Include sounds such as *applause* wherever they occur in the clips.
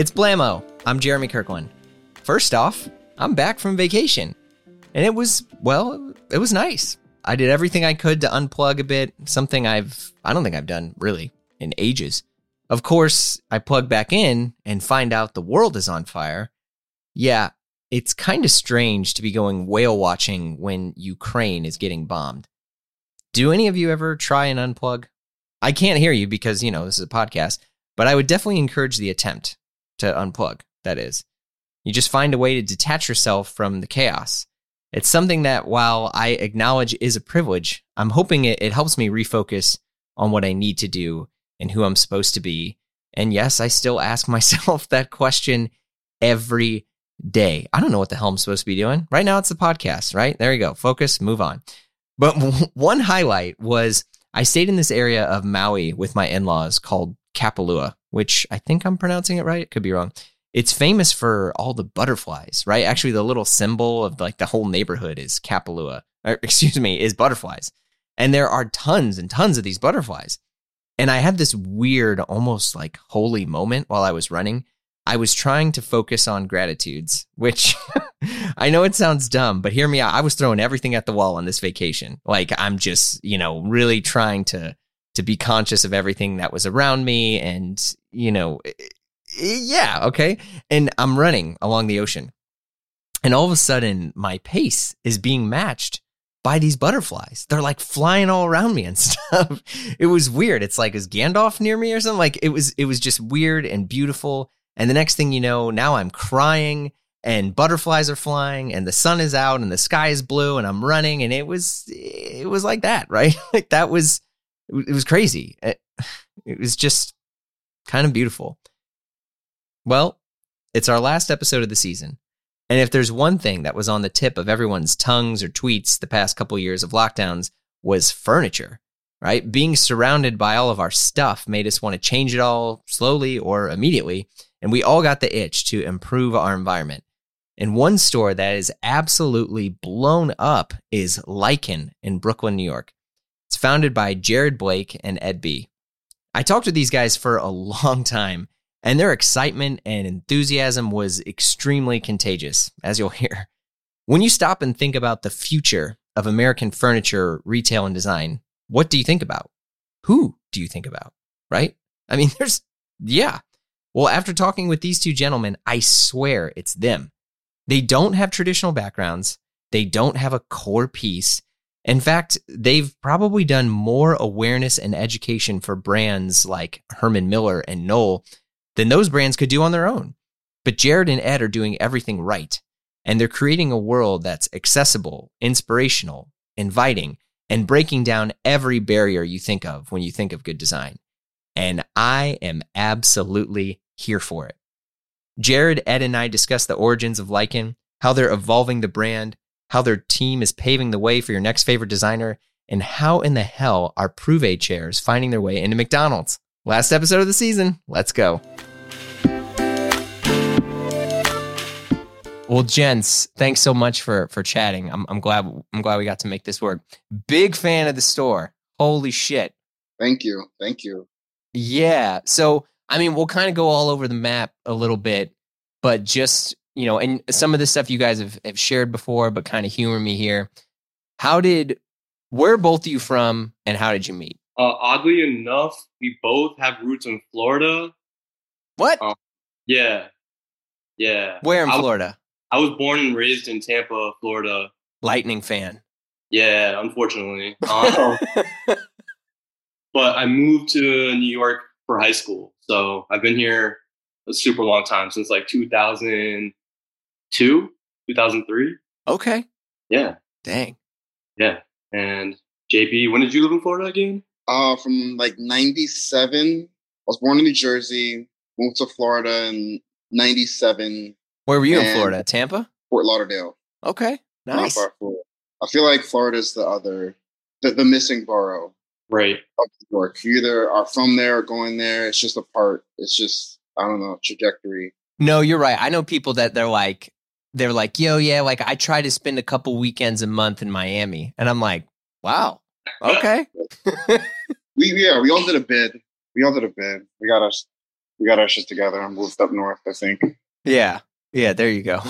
It's Blamo. I'm Jeremy Kirkland. First off, I'm back from vacation. And it was, well, it was nice. I did everything I could to unplug a bit, something I've, I don't think I've done really in ages. Of course, I plug back in and find out the world is on fire. Yeah, it's kind of strange to be going whale watching when Ukraine is getting bombed. Do any of you ever try and unplug? I can't hear you because, you know, this is a podcast, but I would definitely encourage the attempt to unplug, that is. You just find a way to detach yourself from the chaos. It's something that, while I acknowledge is a privilege, I'm hoping it, it helps me refocus on what I need to do and who I'm supposed to be. And yes, I still ask *laughs* myself that question every day. I don't know what the hell I'm supposed to be doing. Right now, it's the podcast, right? There you go. Focus, move on. But *laughs* one highlight was I stayed in this area of Maui with my in laws called Kapalua, which I think I'm pronouncing it right. It could be wrong. It's famous for all the butterflies, right? Actually, the little symbol of like the whole neighborhood is Kapalua, or *laughs* excuse me, is butterflies. And there are tons and tons of these butterflies. And I had this weird, almost like holy moment while I was running. I was trying to focus on gratitudes, which *laughs* I know it sounds dumb, but hear me out. I was throwing everything at the wall on this vacation. Like I'm just, you know, really trying to to be conscious of everything that was around me and, you know, eh, eh, yeah, okay. And I'm running along the ocean. And all of a sudden, my pace is being matched by these butterflies. They're like flying all around me and *laughs* stuff. It was weird. It's like, is Gandalf near me or something? Like it was, it was just weird and beautiful. And the next thing you know, now I'm crying and butterflies are flying and the sun is out and the sky is blue and I'm running. And it was, it was like that, *laughs* right? like that was, it was crazy. Eh, it, *sighs* it was just kind of beautiful. Well, it's our last episode of the season. And if there's one thing that was on the tip of everyone's tongues or tweets the past couple years of lockdowns was furniture, right? Being surrounded by all of our stuff made us want to change it all slowly or immediately. And we all got the itch to improve our environment. And one store that is absolutely blown up is Lichen in Brooklyn, New York. It's founded by Jared Blake and Ed B. I talked to these guys for a *laughs* long time and their excitement and enthusiasm was extremely contagious, as you'll hear. When you stop and think about the future of American furniture, retail, and design, what do you think about? Who do you think about? Right? I mean, *laughs* there's, yeah. Well, after talking with these two gentlemen, I swear it's them. They don't have traditional backgrounds, they don't have a core piece. In fact, they've probably done more awareness and education for brands like Herman Miller and Knoll than those brands could do on their own. But Jared and Ed are doing everything right. And they're creating a world that's accessible, inspirational, inviting, and breaking down every barrier you think of when you think of good design. And I am absolutely here for it. Jared, Ed, and I discuss the origins of Lichen, how they're evolving the brand, how their team is paving the way for your next favorite designer, and how in the hell are Prouvé chairs finding their way into McDonald's. Last episode of the season. Let's go. Well, gents, thanks so much for for chatting. I'm I'm glad I'm glad we got to make this work. Big fan of the store. Holy shit. Thank you. Thank you. Yeah. So, I mean, we'll kind of go all over the map a little bit, but just, you know, and some of the stuff you guys have, have shared before, but kind of humor me here. How did where both of you from and how did you meet? Uh, oddly enough, we both have roots in Florida. What? Um, yeah, yeah. Where in I, Florida? I was born and raised in Tampa, Florida. Lightning fan. Yeah, unfortunately. *laughs* Um, but I moved to New York for high school, so I've been here a super long time since like 2002, 2003. Okay. Yeah. Dang. Yeah. And JP, when did you live in Florida again? Uh, from like 97. I was born in New Jersey, moved to Florida in 97. Where were you in Florida? Tampa? Fort Lauderdale. Okay. Nice. I feel like Florida's the other, the, the missing borough. Right. Of New York. You either are from there or going there. It's just a part. It's just, I don't know, trajectory. No, you're right. I know people that they're like, they're like, yo, yeah, like I try to spend a couple weekends a month in Miami. And I'm like, wow, okay. *laughs* we yeah, we all did a bid. We all did a bid. We got us we got our shit together and moved up north. I think. Yeah. Yeah. There you go.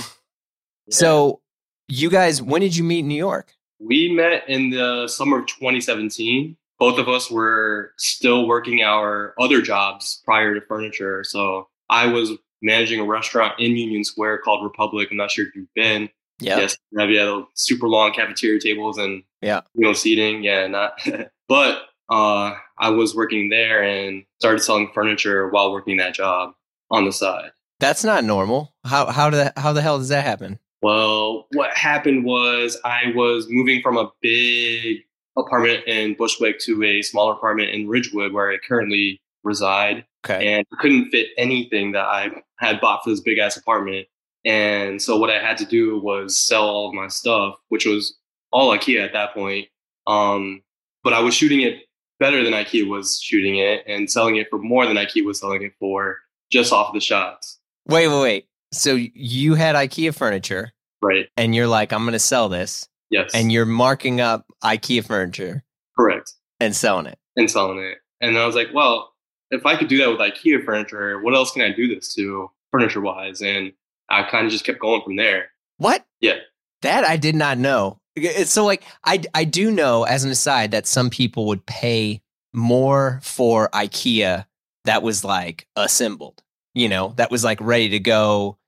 So, you guys, when did you meet in New York? We met in the summer of 2017. Both of us were still working our other jobs prior to furniture. So I was managing a restaurant in Union Square called Republic. I'm not sure if you've been. Yeah. Yes, have yeah, super long cafeteria tables and Yeah. you know seating. Yeah, not. *laughs* but uh, I was working there and started selling furniture while working that job on the side. That's not normal. How how the how the hell does that happen? Well, what happened was I was moving from a big apartment in Bushwick to a smaller apartment in Ridgewood, where I currently reside, Okay. and I couldn't fit anything that I had bought for this big ass apartment. And so what I had to do was sell all of my stuff, which was all IKEA at that point. Um, but I was shooting it better than IKEA was shooting it, and selling it for more than IKEA was selling it for, just off the shots. Wait, wait, wait. So you had IKEA furniture Right? and you're like, I'm gonna sell this, Yes. and you're marking up IKEA furniture correct. and selling it. and selling it. And I was like, well, if I could do that with IKEA furniture, what else can I do this to furniture wise? And I kind of just kept going from there. What? Yeah. That I did not know. So like I I do know as an aside that some people would pay more for IKEA that was like assembled, you know, that was like ready to go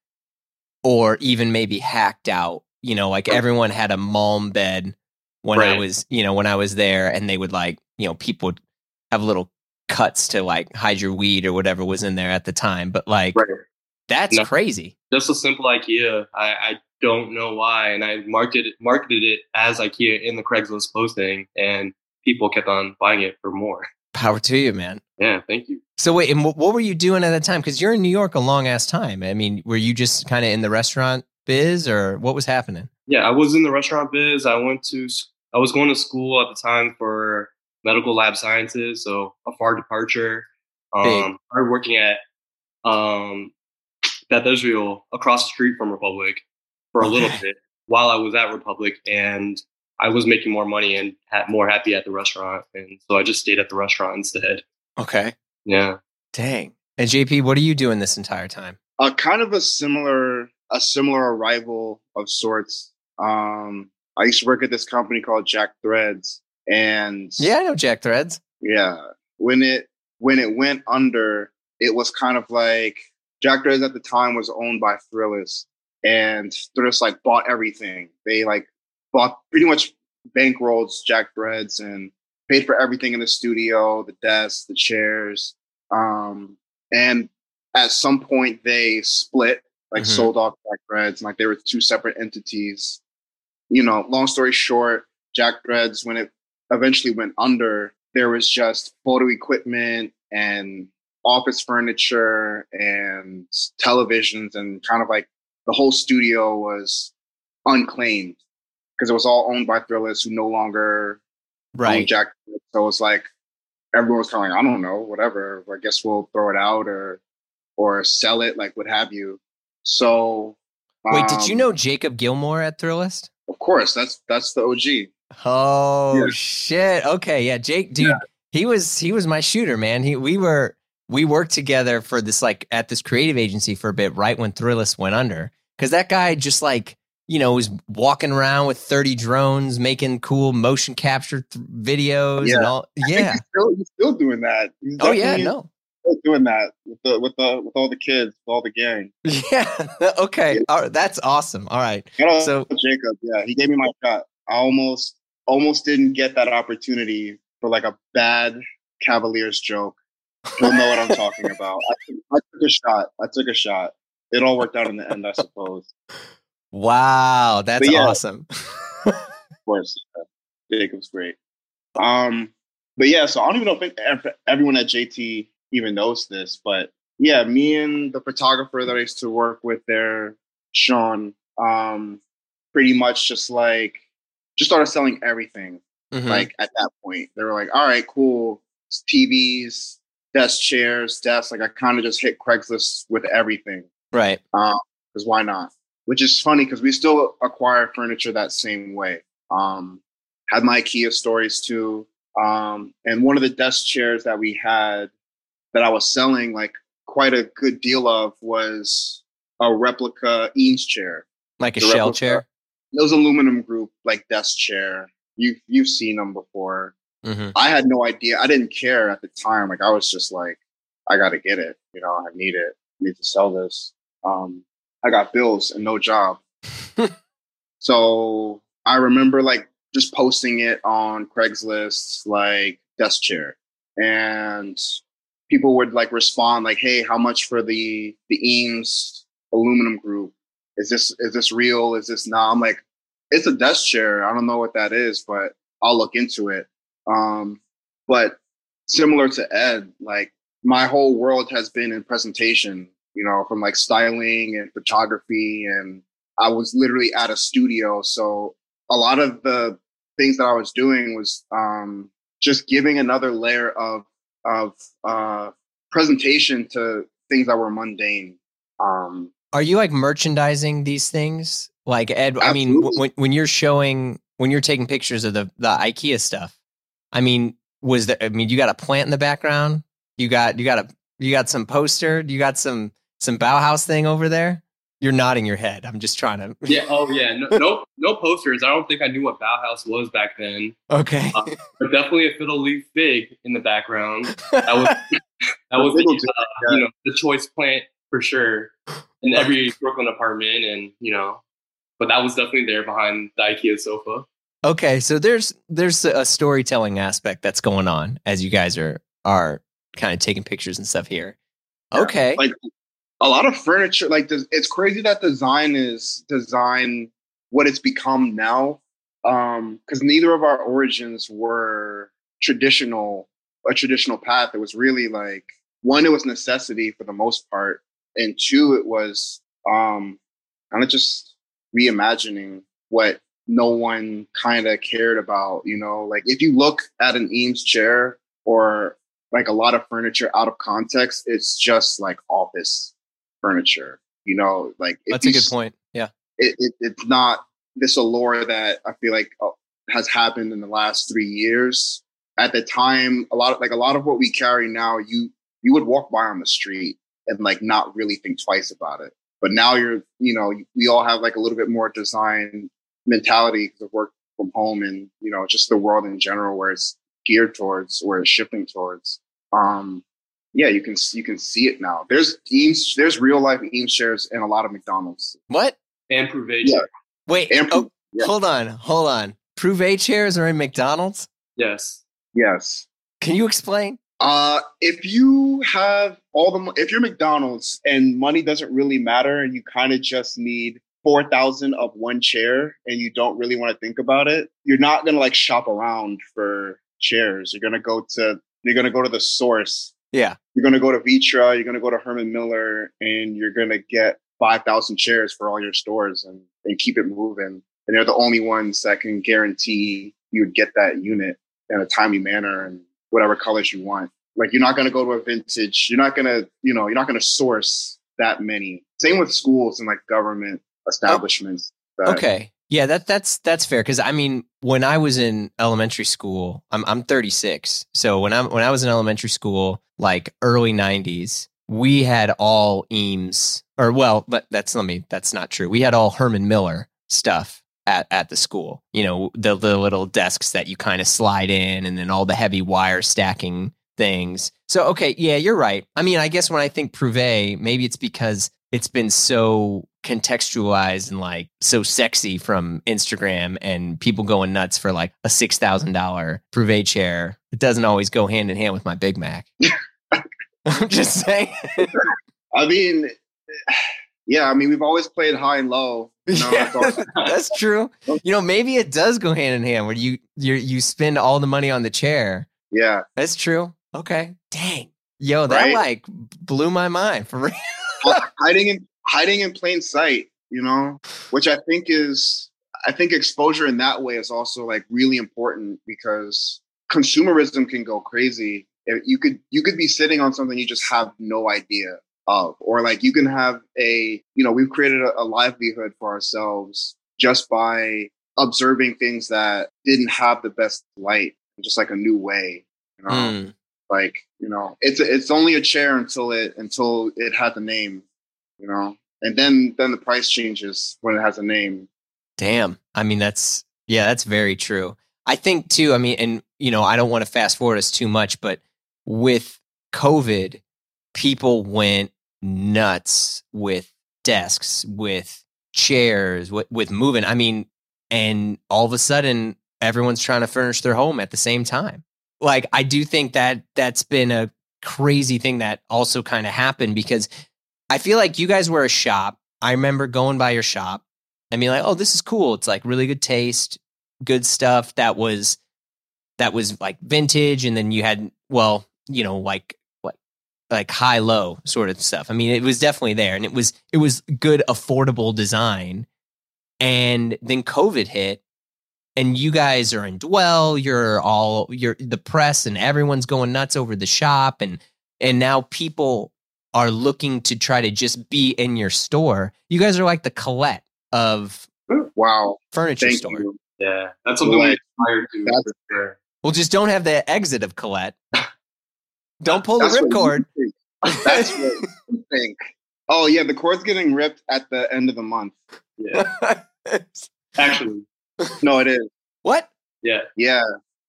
or even maybe hacked out, you know, like everyone had a Malm bed when I was, you know, when I was there and they would like, you know, people would have a little cuts to like hide your weed or whatever was in there at the time, but like Right. that's No. crazy. Just a simple IKEA. I, I don't know why. And I marketed marketed it as IKEA in the Craigslist posting and people kept on buying it for more. *laughs* Power to you, man. Yeah, thank you. So wait, and wh- what were you doing at that time? Because you're in New York a long ass time. I mean, were you just kind of in the restaurant biz, or what was happening? Yeah, I was in the restaurant biz. I went to I was going to school at the time for medical lab sciences, so a far departure. Um, I started working at um, Beth Israel across the street from Republic for a little *laughs* bit while I was at Republic, and I was making more money and ha- more happy at the restaurant, and so I just stayed at the restaurant instead. Okay, Yeah, dang. And JP, what are you doing this entire time? Uh, kind of a similar a similar arrival of sorts. Um, I used to work at this company called Jack Threads, and Yeah, I know Jack Threads. yeah, when it when it went under, it was kind of like Jack Threads at the time was owned by Thrillist, and Thrillist like bought everything. They like bought pretty much bankrolls Jack Threads and paid for everything in the studio, the desks, the chairs. Um, and at some point they split, like Mhm. sold off Jack Threads, and like they were two separate entities. You know, long story short, Jack Threads, when it eventually went under, there was just photo equipment and office furniture and televisions and kind of like the whole studio was unclaimed because it was all owned by Thrillist, who no longer owned Right. Jack. So it's like everyone was kind of like, I don't know, whatever. I guess we'll throw it out or or sell it, like what have you. So Wait, did you um, know Jacob Gilmore at Thrillist? Of course, that's that's the OG. Oh Yeah. shit. Okay, yeah, Jake, dude, he was he was my shooter, man. He we were we worked together for this like at this creative agency for a bit right when Thrillist went under. Cause that guy just like, you know, was walking around with 30 drones making cool motion capture th- videos and Yeah. all. Yeah. he's still, he's still doing that. He's Oh yeah, no. doing that with the with the with all the kids, with all the gang. *laughs* Yeah. *laughs* okay. Yeah. Right. That's awesome. All right. So- Jacob, yeah, he gave me my shot. I almost almost didn't get that opportunity for like a bad Cavaliers joke. You'll know what I'm talking about. I, I took a shot. I took a shot. It all worked out in the end, I suppose. Wow. That's yeah. awesome. *laughs* Of course, yeah. Jacob's great. Um, but yeah, so I don't even know if ev- everyone at JT even knows this, but yeah, me and the photographer that I used to work with there, Sean, um, pretty much just like just started selling everything. Mhm. Like at that point, they were like, "All right, cool, TVs, desk chairs, desks." Like I kind of just hit Craigslist with everything right. because why not? Which is funny because we still acquire furniture that same way. Um, had my IKEA stories too. Um, and one of the desk chairs that we had that I was selling, like quite a good deal of was a replica Eames chair. Like a The shell replica- chair. Those aluminum group like desk chair. You you've seen them before. hmm I had no idea. I didn't care at the time. Like I was just like, I got to get it. You know, I need it. I need to sell this. Um, I got bills and no job. *laughs* so I remember like just posting it on Craigslist, like desk chair, and people would like respond like, "Hey, how much for the the Eames aluminum group? Is this is this real? Is this not?" I'm like, "It's a desk chair. I don't know what that is, but I'll look into it." Um, but similar to Ed, like my whole world has been in presentation, you know, from like styling and photography. And I was literally at a studio. So a lot of the things that I was doing was um, just giving another layer of, of uh, presentation to things that were mundane. Um, Are you like merchandising these things? Like Ed, I mean, w- when when you're showing when you're taking pictures of the the IKEA stuff, I mean, was there? I mean, you got a plant in the background. You got you got a you got some poster. You got some some Bauhaus thing over there. You're nodding your head. I'm just trying to. *laughs* Yeah. Oh yeah. No, no, no posters. I don't think I knew what Bauhaus was back then. Okay. Uh, But definitely a fiddle leaf fig in the background. That was *laughs* that was the, uh, you know the choice plant for sure in *laughs* every Brooklyn apartment, and you know, but that was definitely there behind the IKEA sofa. Okay, so there's there's a storytelling aspect that's going on as you guys are are kind of taking pictures and stuff here. Yeah, Okay. like a lot of furniture like it's crazy that design is design what it's become now um because neither of our origins were traditional a traditional path it was really like one it was necessity for the most part and two it was um kind of just reimagining what no one kind of cared about you know like if you look at an eames chair or like a lot of furniture out of context it's just like office furniture you know like That's a good point. Yeah. it, it, it's not this allure that I feel like uh, has happened in the last three years. At the time, a lot of like a lot of what we carry now, you you would walk by on the street and like not really think twice about it. But now you're, you know, we all have like a little bit more design mentality because of work from home and you know just the world in general where it's geared towards, where it's shifting towards. Um, yeah, you can you can see it now. There's Eames, there's real life Eames shares in a lot of McDonald's. What? And Prouvé Yeah. Wait. And oh, yeah. hold on. Hold on. Prouvé chairs are in McDonald's. Yes. Yes. Can you explain? Uh, if you have all the, if you're McDonald's and money doesn't really matter, and you kind of just need four thousand of one chair, and you don't really want to think about it, you're not gonna like shop around for chairs. You're gonna go to, you're gonna go to the source. Yeah. You're gonna go to Vitra. You're gonna go to Herman Miller, and you're gonna get five thousand chairs for all your stores, and and keep it moving. And they're the only ones that can guarantee you would get that unit in a timely manner and whatever colors you want. Like you're not going to go to a vintage. You're not going to, you know, you're not going to source that many. Same with schools and like government establishments. that- Okay. Yeah, that that's that's fair because I mean, when I was in elementary school, I'm I'm 36. So when I'm when I was in elementary school, like early 90s, we had all Eames or well, but that's let me that's not true. We had all Herman Miller stuff at at the school. You know, the the little desks that you kind of slide in and then all the heavy wire stacking things. So okay, yeah, you're right. I mean, I guess when I think Prouvé, maybe it's because it's been so contextualized and like so sexy from Instagram and people going nuts for like a six thousand dollar Prouvé chair. It doesn't always go hand in hand with my Big Mac. *laughs* *laughs* I'm just saying. *laughs* I mean, yeah, I mean, we've always played high and low. You know, Yeah. that's *laughs* That's true. You know, maybe it does go hand in hand where you you you spend all the money on the chair. yeah. That's true. Okay. Dang. Yo, that Right? like blew my mind for *laughs* real. hiding in hiding in plain sight, you know, which I think is I think exposure in that way is also like really important because consumerism can go crazy. If You could you could be sitting on something you just have no idea of, or like you can have a you know we've created a, a livelihood for ourselves just by observing things that didn't have the best light, just like a new way. You know, Mm. Like you know, it's it's only a chair until it until it has a name, you know, and then then the price changes when it has a name. Damn. I mean, that's yeah, that's very true. I think too. I mean, and you know, I don't want to fast forward us too much, but with COVID, people went nuts with desks, with chairs, with, with moving. I mean, and all of a sudden, everyone's trying to furnish their home at the same time. Like, I do think that that's been a crazy thing that also kind of happened because I feel like you guys were a shop. I remember going by your shop and being like, "Oh, this is cool. It's like really good taste, good stuff." That was that was like vintage, and then you had well, you know, like like like high low sort of stuff. I mean, it was definitely there, and it was it was good, affordable design. And then COVID hit, and you guys are in dwell. You're all you're the press, and everyone's going nuts over the shop, and and now people are looking to try to just be in your store. You guys are like the Colette of Wow. furniture Thank store. you. Yeah, that's something we Like, aspire to. that's- sure. Well, just don't have the exit of Colette. *laughs* Don't pull the That's you ripcord. That's what you *laughs* think. Oh yeah, the cord's getting ripped at the end of the month. Yeah, *laughs* actually, No, it is. what? yeah. Yeah.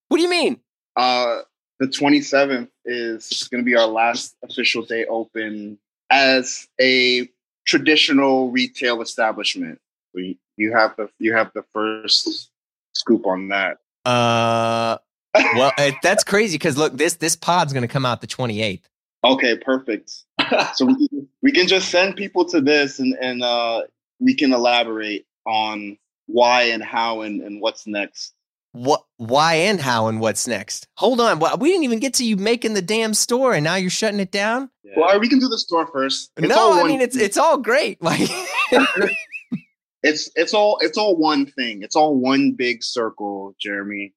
What do you mean? Uh the 27th is going to be our last official day open as a traditional retail establishment. You, you have the you have the first scoop on that. Uh, well, it, that's crazy because look, this this pod's gonna come out the twenty eighth. Okay, perfect. *laughs* So we can, we can just send people to this and and uh we can elaborate on why and how and, and what's next. What? Why and how and what's next? Hold on, Well, we didn't even get to you making the damn store, and now you're shutting it down. Yeah. Well, we can do the store first. It's no, all I mean it's it's all great. Like, *laughs* it's it's all it's all one thing. It's all one big circle, Jeremy.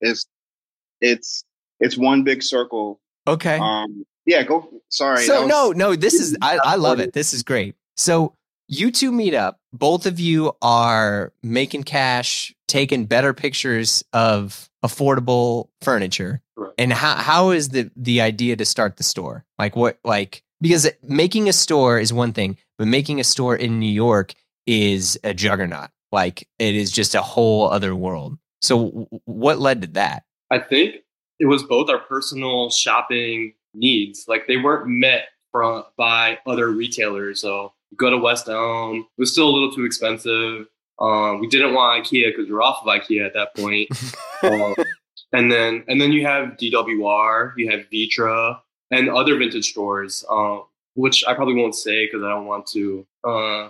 It's it's it's one big circle. okay. Um yeah, go sorry. so was- no, no, this is I, I love *laughs* it. This is great. So you two meet up. Both of you are making cash, taking better pictures of affordable furniture. Correct. And how how is the the idea to start the store? Like what like because making a store is one thing, but making a store in New York is a juggernaut. Like it is just a whole other world. So w- what led to that? I think it was both our personal shopping needs. Like they weren't met from by other retailers. So go to West Elm. It was still a little too expensive. Um, we didn't want IKEA because we were off of IKEA at that point. *laughs* Um, and then and then you have DWR, you have Vitra, and other vintage stores, um, which I probably won't say because I don't want to uh,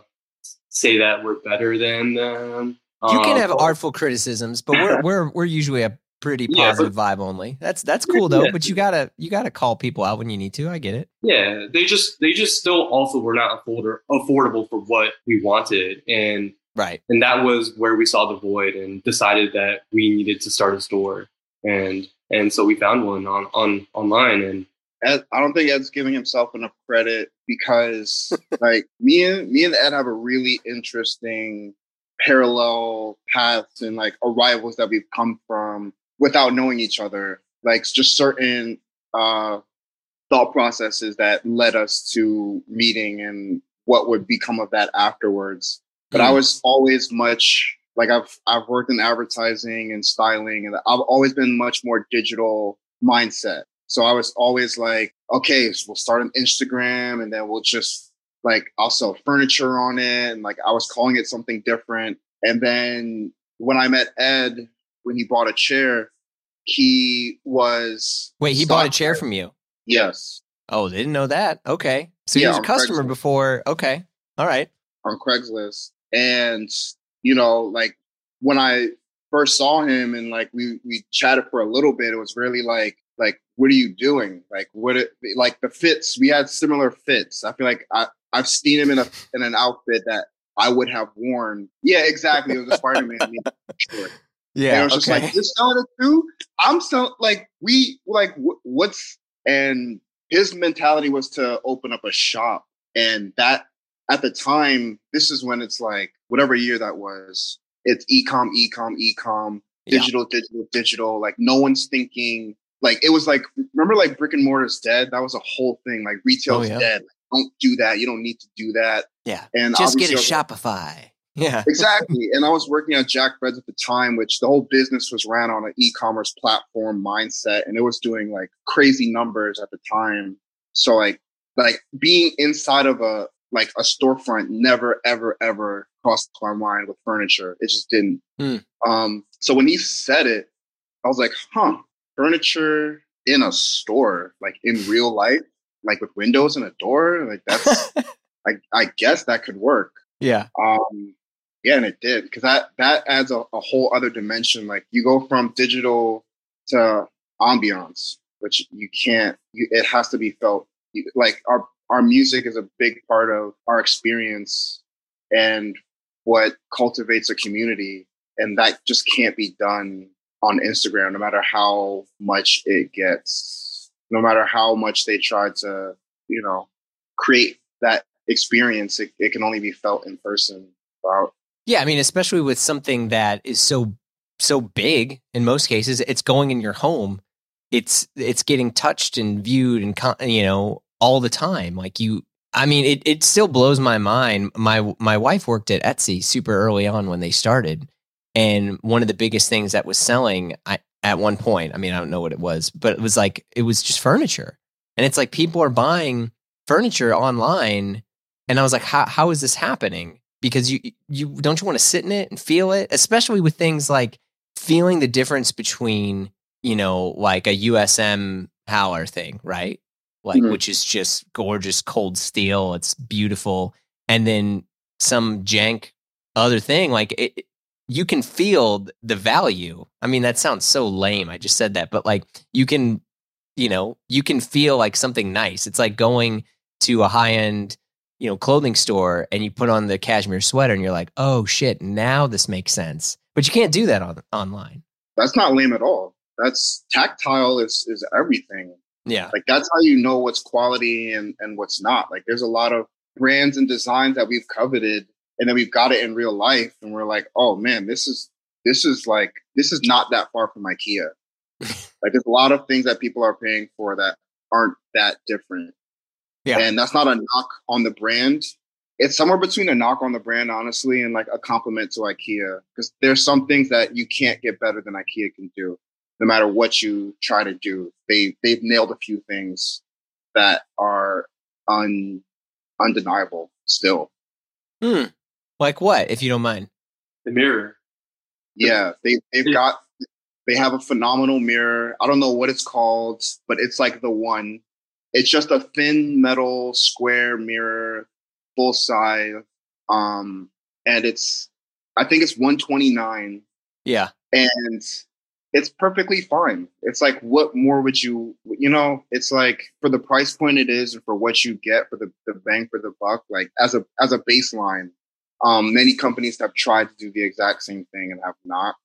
say that we're better than them. You can Um, have artful criticisms, but we're we're we're usually a pretty Yeah, positive vibe only. That's that's cool though. Yeah. But you gotta you gotta call people out when you need to. I get it. Yeah, they just they just still also were not afforder, affordable for what we wanted, and Right. and that was where we saw the void and decided that we needed to start a store, and and so we found one on on online, and Ed, I don't think Ed's giving himself enough credit because *laughs* like me and me and Ed have a really interesting parallel paths and like arrivals that we've come from without knowing each other. Like just certain uh thought processes that led us to meeting and what would become of that afterwards. But I Mm. was always much like I've I've worked in advertising and styling and I've always been much more digital mindset. So I was always like, okay, so we'll start an Instagram and then we'll just like I'll sell furniture on it. And like I was calling it something different. And then when I met Ed, when he bought a chair, he was Wait, he bought a chair from you. Yes. Oh, they didn't know that. Okay. So he Yeah, was a customer Craigslist. before. Okay. All right. on Craigslist. And, you know, like when I first saw him and like we we chatted for a little bit, it was really like like what are you doing? Like what it like the fits, we had similar fits. I feel like I, I've seen him in a in an outfit that I would have worn. Yeah, exactly. It was a Spider-Man *laughs* sure. And Yeah. I was just okay. like, you're selling it too? I'm selling like we like wh- what's and his mentality was to open up a shop, and that at the time, this is when it's like whatever year that was. It's ecom, ecom, ecom, Yeah. digital, digital, digital. Like no one's thinking like it was like remember like brick and mortar's dead. That was a whole thing. Like oh, retail's Oh, yeah. dead. Don't do that. You don't need to do that. Yeah. And Just get a Shopify. Yeah. exactly. And I was working at Jack Threads at the time, which the whole business was ran on an e-commerce platform mindset, and it was doing like crazy numbers at the time. So like, like being inside of a like a storefront never, ever, ever crossed my mind with furniture. It just didn't. Hmm. Um. So when he said it, I was like, huh, furniture in a store, like in real life, like with windows and a door, like that's. *laughs* I, I guess that could work. yeah. Um, yeah, and it did because that that adds a, a whole other dimension. Like you go from digital to ambiance, which you can't. You, it has to be felt. Like our our music is a big part of our experience and what cultivates a community, and that just can't be done on Instagram, no matter how much it gets, no matter how much they try to, you know, create that experience. It, it can only be felt in person. Yeah, I mean, especially with something that is so so big in most cases, it's going in your home. It's it's getting touched and viewed and you know all the time. Like you, I mean, it it still blows my mind. My my wife worked at Etsy super early on when they started, and one of the biggest things that was selling I, at one point. I mean, I don't know what it was, but it was like it was just furniture, and it's like people are buying furniture online, and I was like, how how is this happening? Because you you don't you want to sit in it and feel it, especially with things like feeling the difference between you know like a USM Haller thing, right? Like Mhm. which is just gorgeous cold steel, it's beautiful, and then some jank other thing like it. You can feel the value. I mean, that sounds so lame. I just said that, but like you can, you know, you can feel like something nice. It's like going to a high end you know clothing store and you put on the cashmere sweater and you're like oh shit now this makes sense but you can't do that on online That's not lame at all. That's tactile is is everything. yeah Like that's how you know what's quality and and what's not. Like there's a lot of brands and designs that we've coveted and then we've got it in real life and we're like, "Oh man, this is this is like this is not that far from IKEA." *laughs* like there's a lot of things that people are paying for that aren't that different. Yeah. And that's not a knock on the brand. It's somewhere between a knock on the brand, honestly, and like a compliment to IKEA. Because there's some things that you can't get better than IKEA can do, no matter what you try to do. They they've nailed a few things that are un undeniable still. hmm. like what if you don't mind The mirror. Yeah, they they've got they have a phenomenal mirror. I don't know what it's called, but it's like the one. It's just a thin metal square mirror, full size. Um, and it's I think it's 129 yeah and it's perfectly fine. It's like what more would you you know, it's like for the price point it is and for what you get for the, the bang for the buck, like as a as a baseline. Um, many companies have tried to do the exact same thing and have not.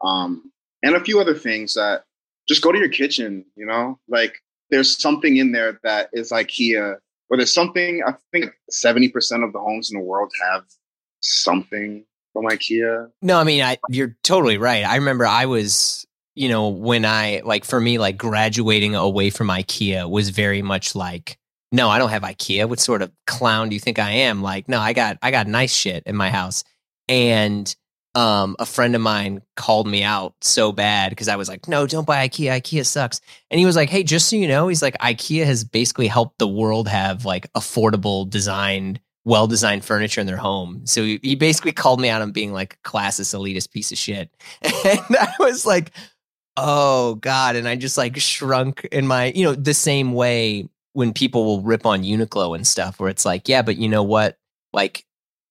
Um, and a few other things that just go to your kitchen, you know, like there's something in there that is IKEA, uh, or there's something, I think 70% of the homes in the world have something from IKEA. no i mean I, you're totally right. I remember i was you know when i like for me like graduating away from ikea was very much like no i don't have ikea. What sort of clown do you think i am? Like no i got i got nice shit in my house. And um, a friend of mine called me out so bad because I was like, no, don't buy IKEA. IKEA sucks. And he was like, hey, just so you know, he's like, IKEA has basically helped the world have like affordable designed, well designed furniture in their home. So he, he basically called me out on being like a classist, elitist piece of shit. *laughs* And I was like, oh God. And I just like shrunk in my, you know, the same way when people will rip on Uniqlo and stuff, where it's like, yeah, but you know what? Like,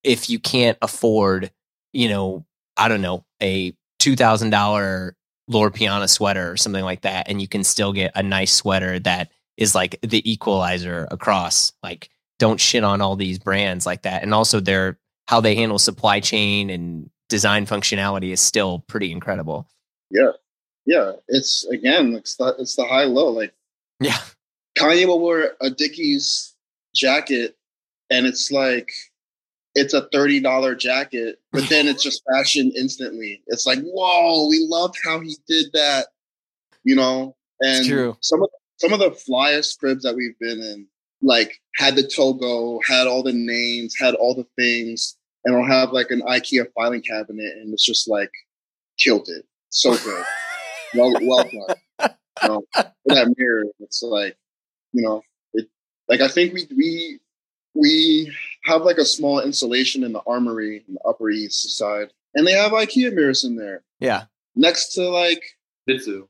if you can't afford, you know, I don't know, a two thousand dollar Loro Piana sweater or something like that, and you can still get a nice sweater that is like the equalizer across. Like, don't shit on all these brands like that. And also, their how they handle supply chain and design functionality is still pretty incredible. Yeah. Yeah. It's again, it's the, it's the high low. Like Yeah, Kanye will wear a Dickies jacket and it's like it's a thirty dollar jacket, but then it's just fashion instantly. It's like, whoa, we loved how he did that, you know. And true. some of some of the flyest cribs that we've been in, like had the Togo, had all the names, had all the things, and I'll have like an IKEA filing cabinet, and it's just like killed it. So good. *laughs* well, well done. You know, that mirror, it's like, you know, it like I think we we we have like a small installation in the armory in the Upper East Side, and they have IKEA mirrors in there Yeah. next to like, Bitsu.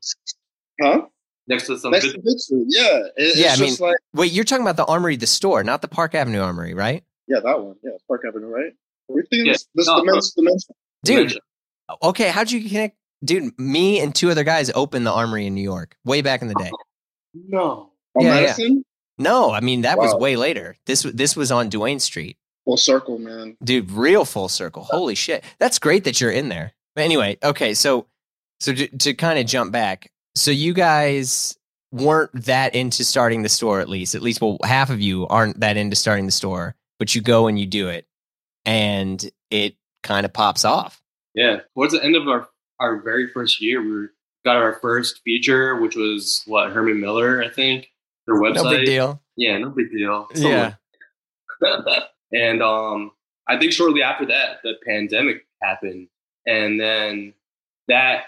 huh? Next to some Next Bitsu. to Bitsu, yeah. It- Yeah, it's I just like, Wait, you're talking about the Armory, the store, not the Park Avenue Armory, right? yeah, that one, yeah, Park Avenue, right? Everything Yeah. is this No, the men's, the men's. Dude, okay, how'd you connect? Dude, me and two other guys opened the Armory in New York way back in the day. No. On Yeah, yeah. Madison, No, I mean that was way later. This this was on Duane Street. full circle, man. Dude, real full circle. Holy shit. That's great that you're in there. But anyway, okay, so so to, to kind of jump back. So you guys weren't that into starting the store at least. At least well half of you aren't that into starting the store, but you go and you do it and it kind of pops off. Yeah. Towards the end of our, our very first year, we got our first feature, which was what Herman Miller, I think, their website. No big deal. Yeah, no big deal. *laughs* Yeah. *laughs* and um, I think shortly after that, the pandemic happened, and then that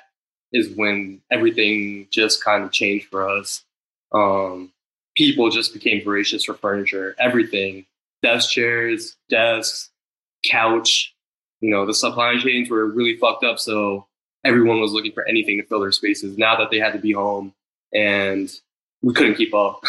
is when everything just kind of changed for us. Um, people just became voracious for furniture, everything, desk chairs, desks, couch. You know, the supply chains were really fucked up, so everyone was looking for anything to fill their spaces. Now that they had to be home, and we couldn't keep up.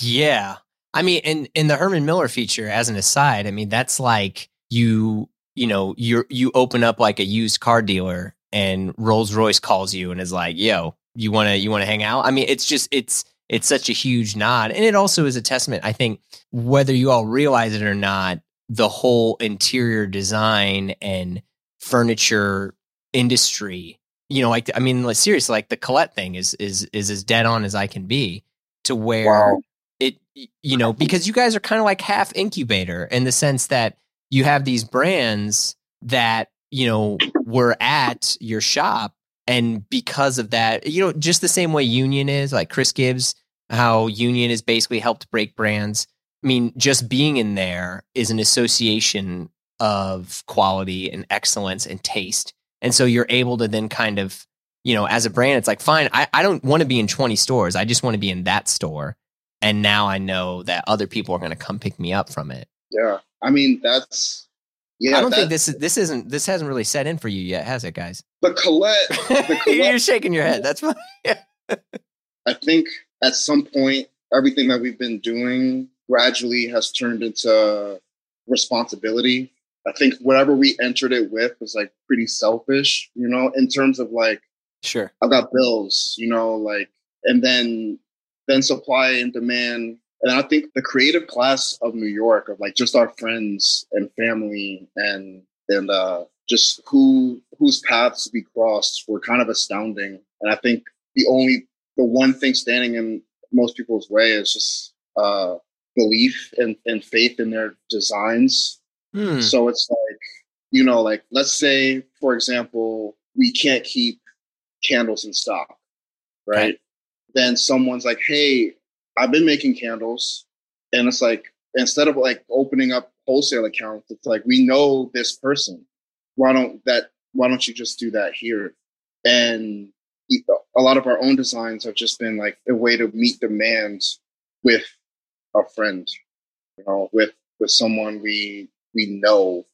Yeah. I mean, in in the Herman Miller feature, as an aside, I mean that's like you you know you you open up like a used car dealer and Rolls Royce calls you and is like, "Yo, you want to you want to hang out?" I mean, it's just it's it's such a huge nod, and it also is a testament. I think whether you all realize it or not, the whole interior design and furniture industry, you know, like I mean, like seriously, like the Colette thing is is is as dead on as I can be. To where Wow. it you know *laughs* because you guys are kind of like half incubator in the sense that you have these brands that you know were at your shop and because of that you know just the same way union is like chris gibbs how union has basically helped break brands i mean just being in there is an association of quality and excellence and taste and so you're able to then kind of you know as a brand it's like fine i, I don't want to be in 20 stores i just want to be in that store and now I know that other people are going to come pick me up from it. Yeah, I mean that's yeah. I don't think this this isn't this hasn't really set in for you yet, has it, guys? the Colette. *laughs* The You're shaking your head. That's fine. *laughs* I think at some point, everything that we've been doing gradually has turned into responsibility. I think whatever we entered it with was like pretty selfish, you know, in terms of like Sure. I've got bills, you know, like, and then then supply and demand. And I think the creative class of New York, of like just our friends and family, and and uh, just who whose paths we crossed were kind of astounding. And I think the only the one thing standing in most people's way is just uh, belief and, and faith in their designs Hmm. so it's like, you know, like let's say, for example, we can't keep candles in stock, right? Right. Then someone's like, hey, I've been making candles. And it's like, instead of like opening up wholesale accounts, it's like, we know this person. Why don't that, why don't you just do that here? And a lot of our own designs have just been like a way to meet demand with a friend, you know, with, with someone we we know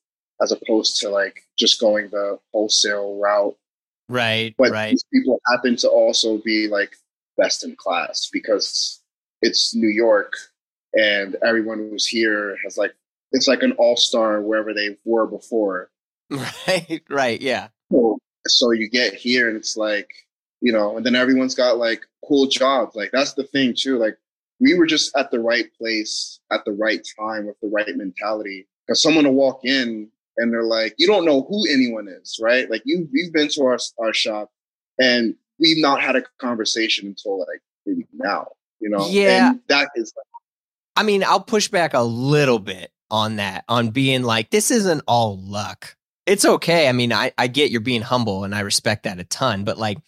as opposed to like just going the wholesale route. Right. But right. these people happen to also be like best in class because it's New York and everyone who's here has like it's like an all star wherever they were before. *laughs* Right. Right. Yeah. So, so you get here and it's like, you know, and then everyone's got like cool jobs. Like that's the thing too. Like we were just at the right place at the right time with the right mentality. Because someone will walk in and they're like, you don't know who anyone is, right? Like you, you've been to our our shop and we've not had a conversation until like maybe now, you know? Yeah. And that is I mean, I'll push back a little bit on that, on being like, this isn't all luck. It's okay. I mean, I, I get you're being humble and I respect that a ton, but like,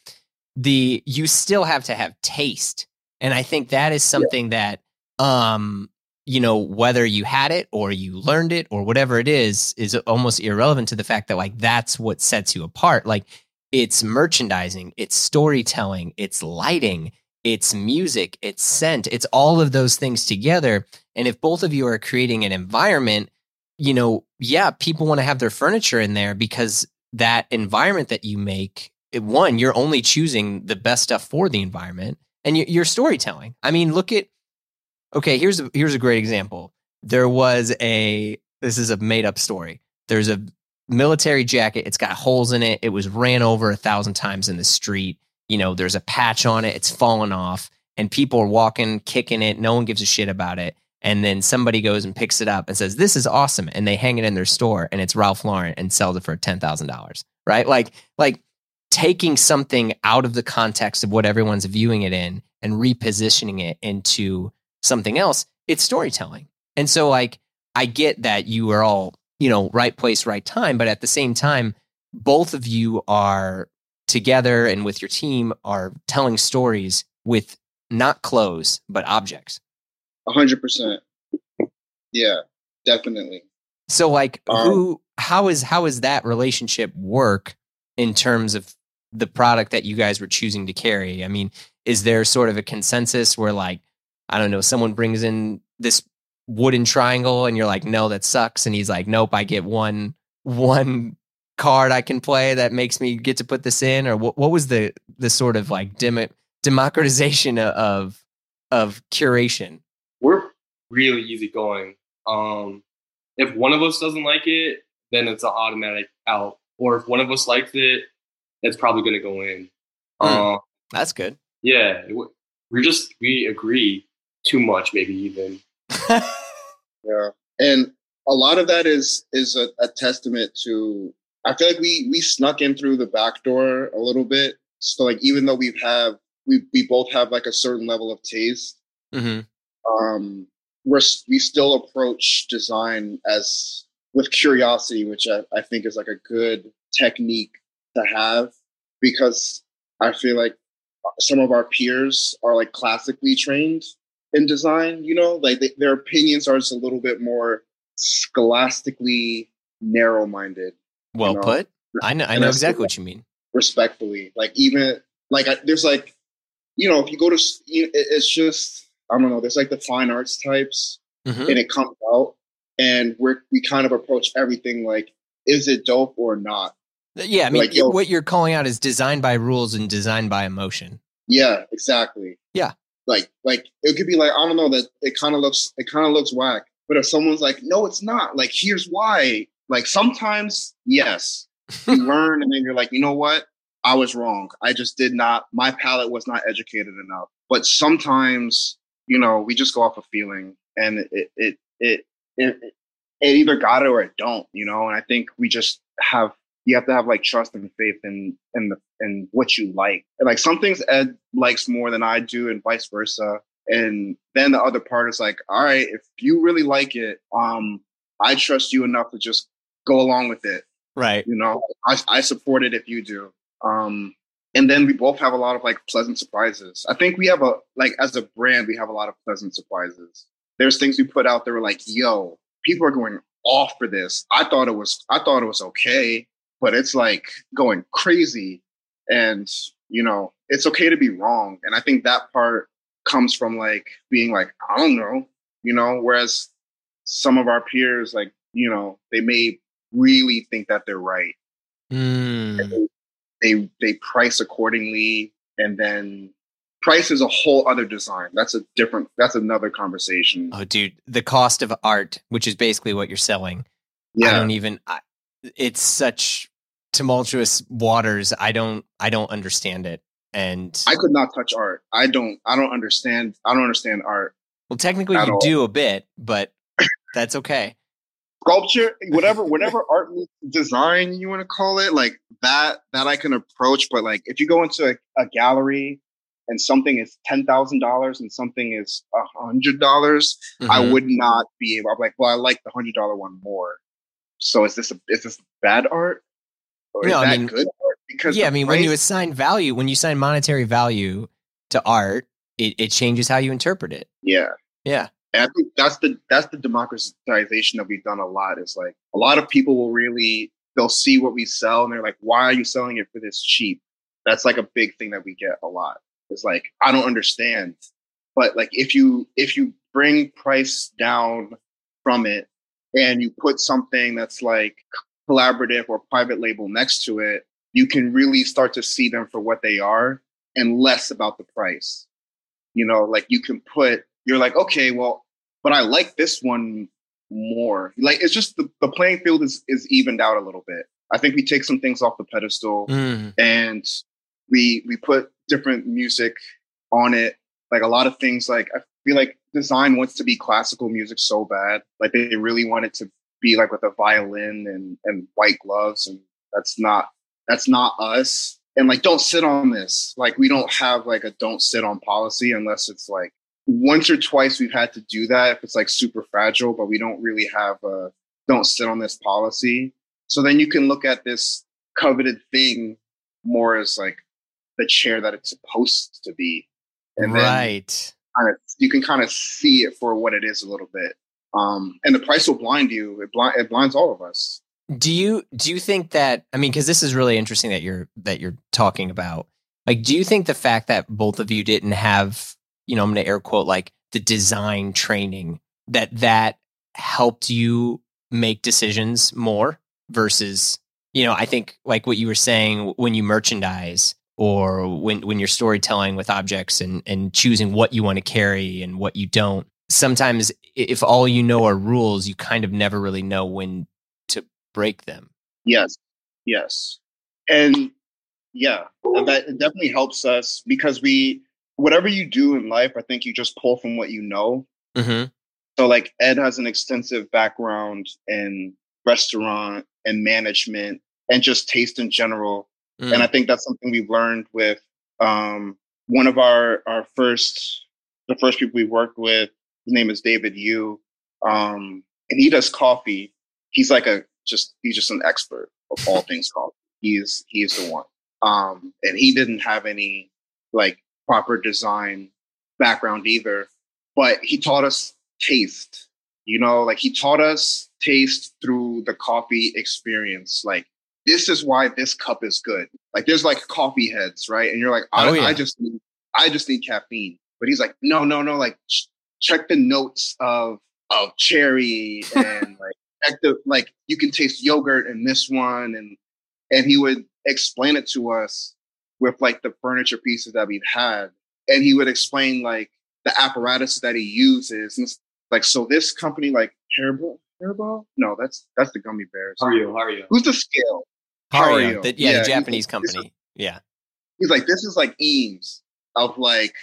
the you still have to have taste. And I think that is something yeah. that um you know whether you had it or you learned it or whatever it is is almost irrelevant to the fact that like that's what sets you apart. Like it's merchandising, it's storytelling, it's lighting, it's music, it's scent, it's all of those things together. And if both of you are creating an environment, you know, yeah, people want to have their furniture in there because that environment that you make, one, you're only choosing the best stuff for the environment and you're storytelling. I mean, look at, okay, here's a, here's a great example. There was a, this is a made up story. There's a military jacket. It's got holes in it. It was ran over a thousand times in the street. You know, there's a patch on it. It's fallen off, and people are walking, kicking it. No one gives a shit about it. And then somebody goes and picks it up and says, "This is awesome," and they hang it in their store, and it's Ralph Lauren, and sells it for ten thousand dollars. Right? Like, like taking something out of the context of what everyone's viewing it in and repositioning it into something else. It's storytelling. And so, like, I get that you are all you know, right place, right time. But at the same time, both of you are together and with your team are telling stories with not clothes, but objects. A hundred percent. Yeah, definitely. So like um, who how is how is that relationship work in terms of the product that you guys were choosing to carry? I mean, is there sort of a consensus where like, I don't know, someone brings in this wooden triangle and you're like no that sucks. And he's like nope i get one one card i can play that makes me get to put this in. Or what, what was the the sort of like dem- democratization of of curation? We're really easy going um if one of us doesn't like it then it's an automatic out. Or if one of us likes it it's probably going to go in. Mm, that's good. yeah we're just we agree too much maybe even *laughs* yeah, and a lot of that is is a, a, testament to. I feel like we we snuck in through the back door a little bit. So like even though we've have we we both have like a certain level of taste, mm-hmm. um, we're we still approach design as with curiosity, which I, I think is like a good technique to have because I feel like some of our peers are like classically trained in design, you know, like they, their opinions are just a little bit more scholastically narrow minded. Well you know? put. I know, I know exactly what you mean. Respectfully, like even like I, there's like, you know, if you go to, it's just I don't know. There's like the fine arts types, mm-hmm. and it comes out, and we're we kind of approach everything like, is it dope or not? Yeah, I mean, like, yo, what you're calling out is designed by rules and designed by emotion. Yeah, exactly. Yeah, like like it could be like I don't know that it kind of looks it kind of looks whack. But if someone's like, no, it's not. Like here's why. Like sometimes yes, you *laughs* learn and then you're like, you know what? I was wrong. I just did not. My palate was not educated enough. But sometimes you know we just go off a feeling and it it it it, it, it either got it or it don't. You know. And I think we just have you have to have like trust and faith in in the in what you like. And like some things Ed likes more than I do, and vice versa. And then the other part is like, all right, if you really like it, um, I trust you enough to just go along with it. Right. You know, I I support it if you do. Um, and then we both have a lot of like pleasant surprises. I think we have a like as a brand, we have a lot of pleasant surprises. There's things we put out there like, yo, people are going off for this. I thought it was I thought it was okay but it's like going crazy. And, you know, it's okay to be wrong. And I think that part comes from like being like, I don't know, you know, whereas some of our peers, like, you know, they may really think that they're right. Mm. They, they they price accordingly and then price is a whole other design. That's a different that's another conversation. Oh dude, the cost of art, which is basically what you're selling. Yeah. I don't even I, it's such tumultuous waters. I don't I don't understand it. And I could not touch art. I don't I don't understand I don't understand art. Well, technically you all. do a bit, but *coughs* that's okay. Sculpture, whatever whatever art design you want to call it, like that that I can approach, but like if you go into a, a gallery and something is ten thousand dollars and something is a hundred dollars, mm-hmm. I would not be able. I'm like, well, I like the hundred dollar one more. So is this a, is this bad art? Or no, I mean, good art? because yeah, I mean, when you assign value, when you assign monetary value to art, it, it changes how you interpret it. yeah. Yeah. And I think that's the that's the democratization that we've done a lot. Is like a lot of people will really they'll see what we sell and they're like, why are you selling it for this cheap? That's like a big thing that we get a lot. It's like I don't understand, but like if you if you bring price down from it and you put something that's like collaborative or private label next to it, you can really start to see them for what they are and less about the price. You know, like you can put, you're like, okay, well, but I like this one more. Like it's just the, the playing field is is evened out a little bit. I think we take some things off the pedestal Mm. and we we put different music on it. Like a lot of things like I feel like design wants to be classical music so bad. Like they really want it to be like with a violin and and white gloves and that's not that's not us. And like don't sit on this. Like we don't have like a don't sit on policy unless it's like once or twice we've had to do that if it's like super fragile, but we don't really have a don't sit on this policy. So then you can look at this coveted thing more as like the chair that it's supposed to be. And then right. kind of you can kind of see it for what it is a little bit. Um, and the price will blind you. It blind it blinds all of us. Do you do you think that I mean because this is really interesting that you're that you're talking about. Like do you think the fact that both of you didn't have, you know, I'm going to air quote like the design training that that helped you make decisions more versus, you know, I think like what you were saying when you merchandise or when when you're storytelling with objects and and choosing what you want to carry and what you don't. Sometimes if all you know are rules, you kind of never really know when to break them. Yes, yes, and yeah, and that it definitely helps us because we whatever you do in life, I think you just pull from what you know. Mm-hmm. So like Ed has an extensive background in restaurant and management and just taste in general. Mm. And I think that's something we've learned with um, one of our our first the first people we worked with. His name is David Yu, um, and he does coffee. He's like a just he's just an expert of *laughs* all things coffee. He's he's the one. Um, and he didn't have any like proper design background either, but he taught us taste. You know, like he taught us taste through the coffee experience. Like this is why this cup is good. Like there's like coffee heads, right? And you're like, I, Oh, yeah. I just need, I just need caffeine. But he's like, no, no, no. Like check the notes of of cherry *laughs* and like check the like you can taste yogurt in this one and and he would explain it to us with like the furniture pieces that we've had and he would explain like the apparatus that he uses and like so this company like hairball hairball no that's that's the gummy bears How are you? How are you? who's the scale How are Hario, you? the, yeah, Yeah, the Japanese like, this is- company. yeah. he's like this is like eames of like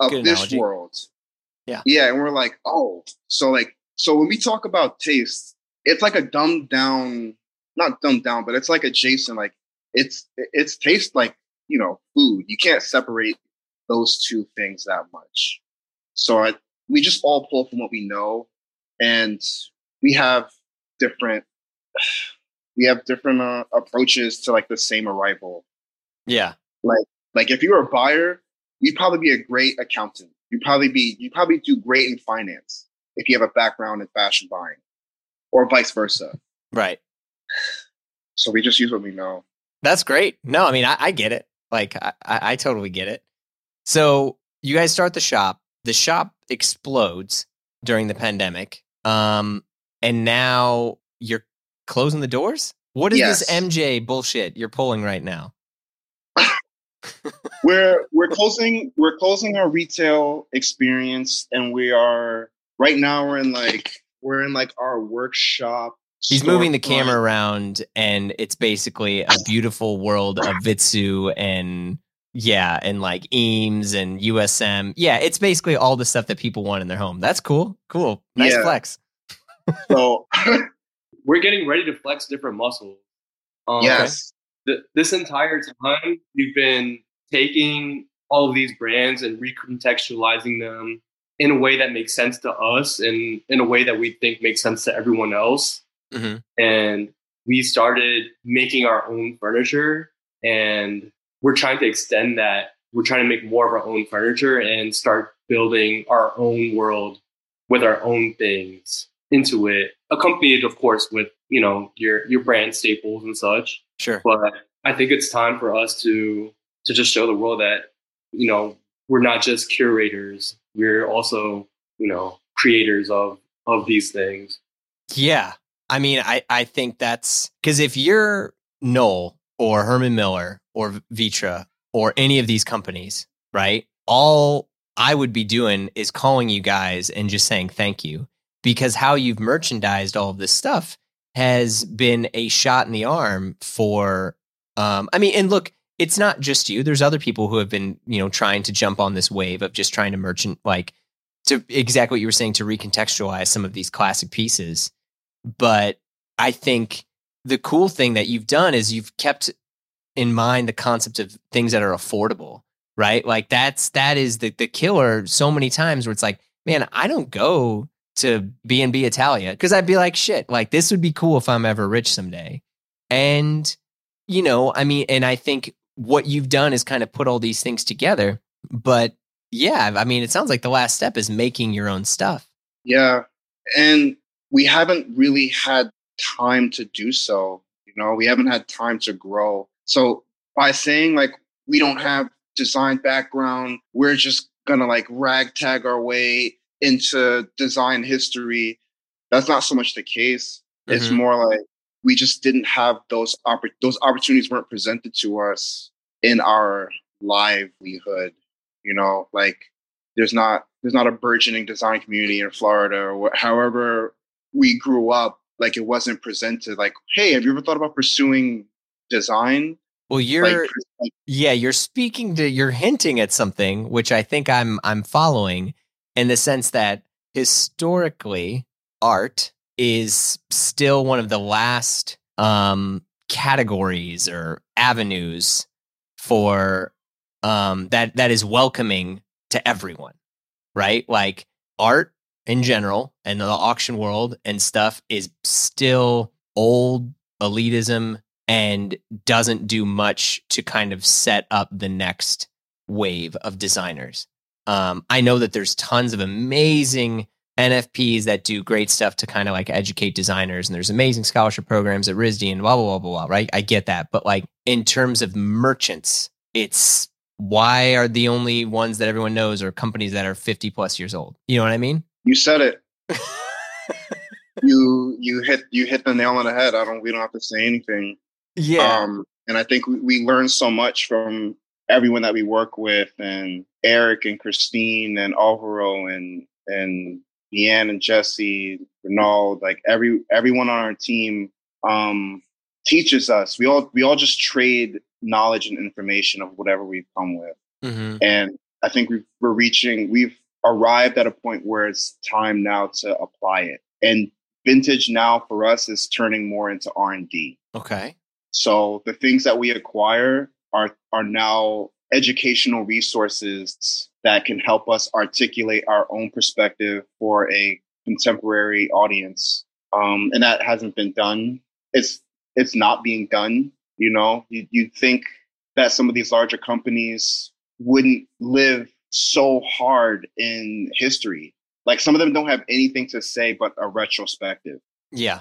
of Good this analogy. world Yeah. yeah and we're like oh so like so when we talk about taste it's like a dumbed down not dumbed down but it's like adjacent like it's it's taste like you know food you can't separate those two things that much so I, we just all pull from what we know and we have different we have different uh, approaches to like the same arrival Yeah. like like if you were a buyer, you'd probably be a great accountant. You'd probably be you'd probably do great in finance if you have a background in fashion buying, or vice versa. Right. So we just use what we know. That's great. No, I mean, I, I get it. Like, I, I, I totally get it. So you guys start the shop. The shop explodes during the pandemic. Um, and now you're closing the doors. What is this MJ bullshit you're pulling right now? We're we're closing we're closing our retail experience, and we are right now we're in like we're in like our workshop. He's moving the storefront. camera around, and it's basically a beautiful world of Vitsoe and yeah, and like Eames and USM. Yeah, it's basically all the stuff that people want in their home. That's cool. Cool. Nice Yeah. flex. So *laughs* We're getting ready to flex different muscles. Um, yes, th- this entire time you've been taking all of these brands and recontextualizing them in a way that makes sense to us and in a way that we think makes sense to everyone else Mhm. and we started making our own furniture and we're trying to extend that. We're trying to make more of our own furniture and start building our own world with our own things into it, accompanied, of course, with you know your your brand staples and such. Sure. But I think it's time for us to to just show the world that you know we're not just curators; we're also you know creators of of these things. Yeah. I mean, I, I think that's because if you're Knoll or Herman Miller or Vitra or any of these companies, right? All I would be doing is calling you guys and just saying thank you because how you've merchandised all of this stuff has been a shot in the arm for um I mean and look it's not just you there's other people who have been you know trying to jump on this wave of just trying to merchant like to exactly what you were saying to recontextualize some of these classic pieces but I think the cool thing that you've done is you've kept in mind the concept of things that are affordable, right? Like that's that is the the killer so many times where it's like, man, I don't go to B and B Italia because I'd be like, shit, like this would be cool if I'm ever rich someday. And you know, I mean, and I think what you've done is kind of put all these things together. But yeah, I mean, it sounds like the last step is making your own stuff. Yeah. And we haven't really had time to do so. You know, we haven't had time to grow. So by saying like we don't have design background, we're just gonna like ragtag our way into design history. That's not so much the case. Mm-hmm. It's more like we just didn't have those oppor- those opportunities weren't presented to us in our livelihood. You know, like there's not there's not a burgeoning design community in Florida or wh- however we grew up, like it wasn't presented like, hey, have you ever thought about pursuing design? Well, you're like, yeah, you're speaking to you're hinting at something which I think I'm I'm following in the sense that historically art is still one of the last um categories or avenues for um that that is welcoming to everyone, right? Like art in general and the auction world and stuff is still old elitism and doesn't do much to kind of set up the next wave of designers. Um, I know that there's tons of amazing NFPs that do great stuff to kind of like educate designers, and there's amazing scholarship programs at RISD and blah, blah, blah, blah, blah, right? I get that. But like in terms of merchants, it's why are the only ones that everyone knows are companies that are 50 plus years old? You know what I mean? You said it. *laughs* you you hit you hit the nail on the head. I don't we don't have to say anything. Yeah. Um, and I think we, we learn so much from everyone that we work with and Eric and Christine and Alvaro and and Deanne and Jesse, Ronald, like every everyone on our team um teaches us. We all we all just trade knowledge and information of whatever we've come with. Mm-hmm. And I think we we're reaching we've arrived at a point where it's time now to apply it. And vintage now for us is turning more into R&D. Okay. So the things that we acquire are are now educational resources that can help us articulate our own perspective for a contemporary audience. Um, and that hasn't been done. It's it's not being done. You know, you, you'd think that some of these larger companies wouldn't live so hard in history. Like some of them don't have anything to say but a retrospective. Yeah.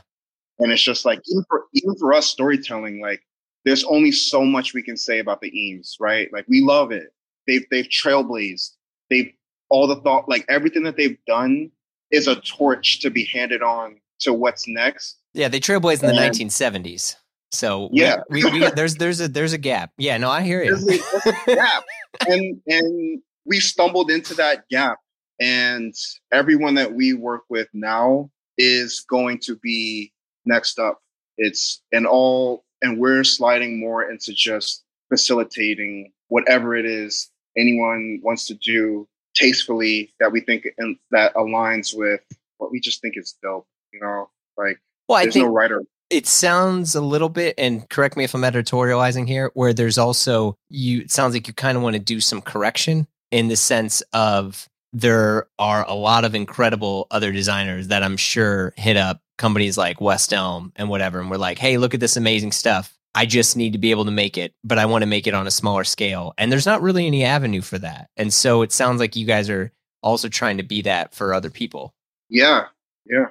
And it's just like even for even for us storytelling, like there's only so much we can say about the Eames, right? Like we love it. They've they've trailblazed. They've all the thought like everything that they've done is a torch to be handed on to what's next. Yeah, they trailblazed in the and, 1970s. So yeah, we, we, we, *laughs* there's there's a there's a gap. Yeah, no, I hear you. There's a, there's a gap, and and we stumbled into that gap and everyone that we work with now is going to be next up it's and all and we're sliding more into just facilitating whatever it is anyone wants to do tastefully that we think and that aligns with what we just think is dope you know? Like well, there's no writer it sounds a little bit and correct me if i'm editorializing here where there's also you it sounds like you kind of want to do some correction in the sense of there are a lot of incredible other designers that I'm sure hit up companies like West Elm and whatever, and we're like, hey, look at this amazing stuff. I just need to be able to make it, but I want to make it on a smaller scale. And there's not really any avenue for that. And so it sounds like you guys are also trying to be that for other people. Yeah, yeah.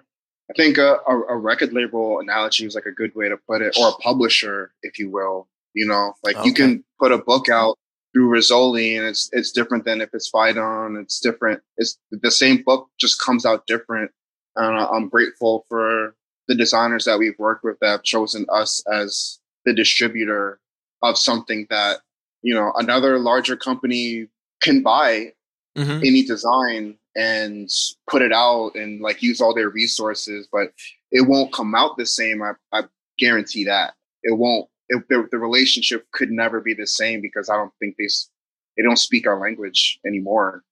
I think a, a, a record label analogy is like a good way to put it, or a publisher, if you will. You know, like Okay. you can put a book out through Rizzoli, and it's it's different than if it's Phaidon. It's different. It's the same book, just comes out different. And I'm grateful for the designers that we've worked with that have chosen us as the distributor of something that you know another larger company can buy Mm-hmm. any design and put it out and like use all their resources, but it won't come out the same. I, I guarantee that it won't. It, the, the relationship could never be the same because I don't think they they don't speak our language anymore.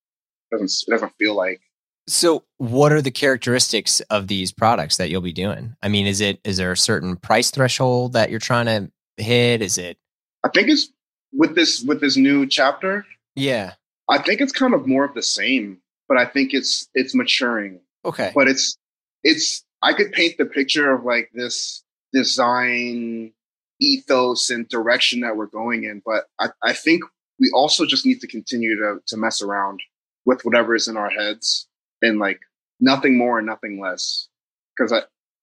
It doesn't it doesn't feel like So, what are the characteristics of these products that you'll be doing? I mean, is it is there a certain price threshold that you're trying to hit? Is it I think it's with this with this new chapter. yeah? I think it's kind of more of the same, but I think it's it's maturing. Okay, but it's it's I could paint the picture of like this design ethos and direction that we're going in, but I, I think we also just need to continue to to mess around with whatever is in our heads and like nothing more and nothing less. Because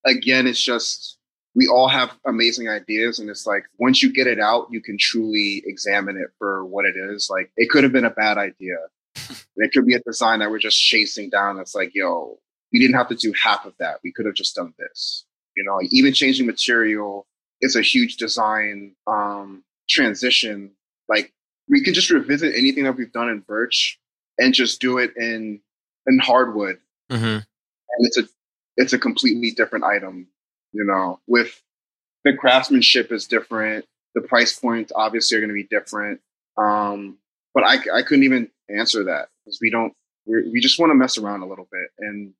again, it's just we all have amazing ideas, and it's like once you get it out, you can truly examine it for what it is. Like it could have been a bad idea. *laughs* It could be a design that we're just chasing down. It's like, yo, we didn't have to do half of that. We could have just done this. You know, even changing material is a huge design um, transition. Like we could just revisit anything that we've done in birch and just do it in in hardwood, mm-hmm. and it's a it's a completely different item. You know, with the craftsmanship is different. The price points obviously are going to be different. Um, but I I couldn't even answer that because we don't we we just want to mess around a little bit and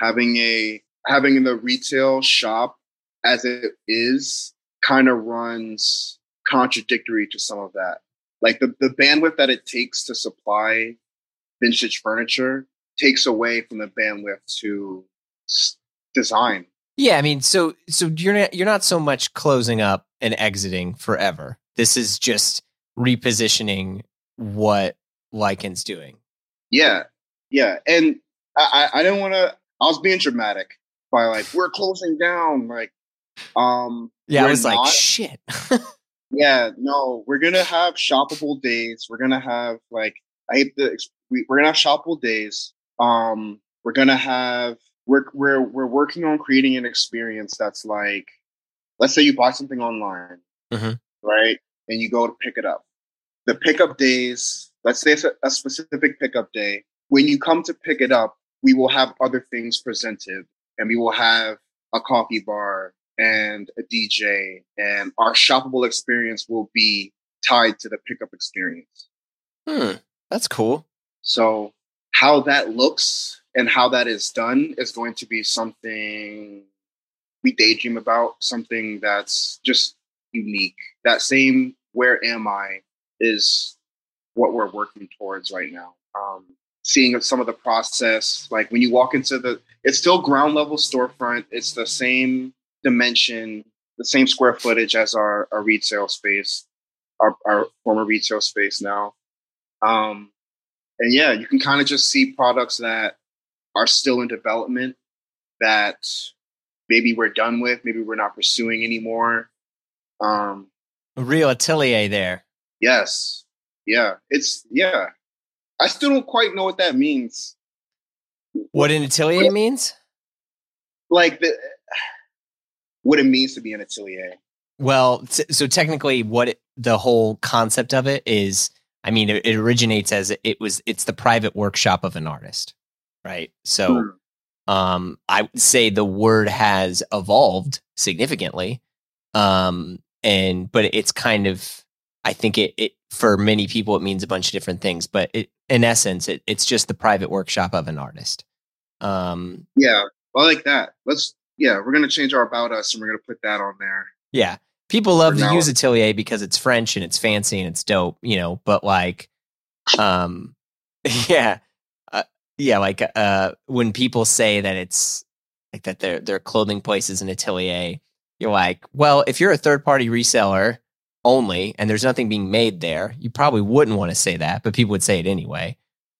having a having the retail shop as it is kind of runs contradictory to some of that. Like the, the bandwidth that it takes to supply vintage furniture takes away from the bandwidth to s- design. Yeah, I mean, so so you're not you're not so much closing up and exiting forever. This is just repositioning what Lichen's doing. Yeah, yeah, and I I, I didn't want to. I was being dramatic by like we're closing down. Like, um, Yeah, I was like, shit. *laughs* Yeah, no, we're gonna have shoppable days. We're gonna have like I hate the we're gonna have shoppable days. Um, we're gonna have we're we're we're working on creating an experience that's like, let's say you buy something online, Mhm. right, and you go to pick it up. The pickup days, let's say it's a, a specific pickup day. When you come to pick it up, we will have other things presented, and we will have a coffee bar and a DJ, and our shoppable experience will be tied to the pickup experience. hmm, that's cool. So, how that looks and how that is done is going to be something we daydream about, something that's just unique. That same where am I is what we're working towards right now. Um, seeing some of the process, like when you walk into the, it's still ground level storefront. It's the same dimension, the same square footage as our, our retail space, our, our former retail space now. Um, and yeah, you can kind of just see products that are still in development that maybe we're done with, maybe we're not pursuing anymore. Um, A real atelier there. yes, yeah, it's yeah. I still don't quite know what that means. What an atelier means? Like the *sighs* what it means to be an atelier. Well, t- so technically, what it, the whole concept of it is, I mean, it, it originates as it was. It's the private workshop of an artist, right? So, Hmm. um, I would say the word has evolved significantly, um, and but it's kind of, I think it, it for many people it means a bunch of different things, but it, in essence, it, it's just the private workshop of an artist. Um, Yeah, I like that. Let's yeah, we're gonna change our about us and we're gonna put that on there. Yeah. People love to use Atelier because it's French and it's fancy and it's dope, you know, but like um *laughs* yeah. Uh, yeah, like uh when people say that it's like that their their clothing place is an atelier, You're like, well, if you're a third party reseller only and there's nothing being made there, you probably wouldn't want to say that, but people would say it anyway.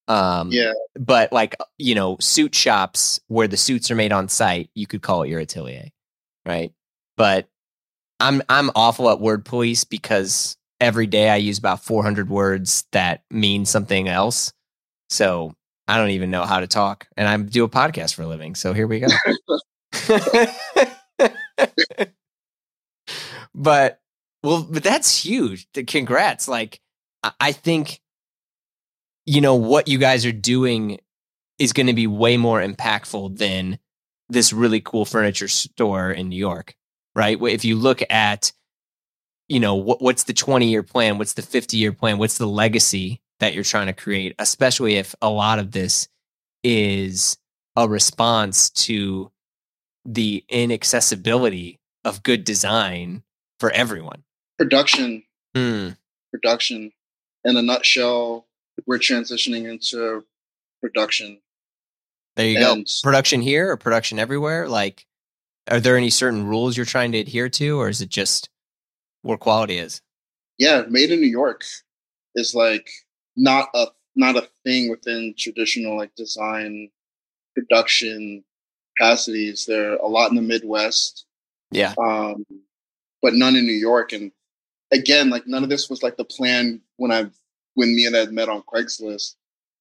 Um, Yeah. But like, you know, suit shops where the suits are made on site, you could call it your atelier, right? But I'm I'm awful at word police because every day I use about 400 words that mean something else. So I don't even know how to talk, and I do a podcast for a living. So here we go. *laughs* but well, but that's huge. Congrats! Like I- think you know what you guys are doing is going to be way more impactful than this really cool furniture store in New York, right? If you look at you know what, what's the 20 year plan what's the 50 year plan what's the legacy that you're trying to create especially if a lot of this is a response to the inaccessibility of good design for everyone Production, Hmm. production. In a nutshell, we're transitioning into production. there you go production here or production everywhere like are there any certain rules you're trying to adhere to or is it just where quality is yeah, made in New York is like not a not a thing within traditional like design production capacities. There are a lot in the Midwest, yeah um, but none in New York. And again, like none of this was like the plan when I when me and I met on Craigslist.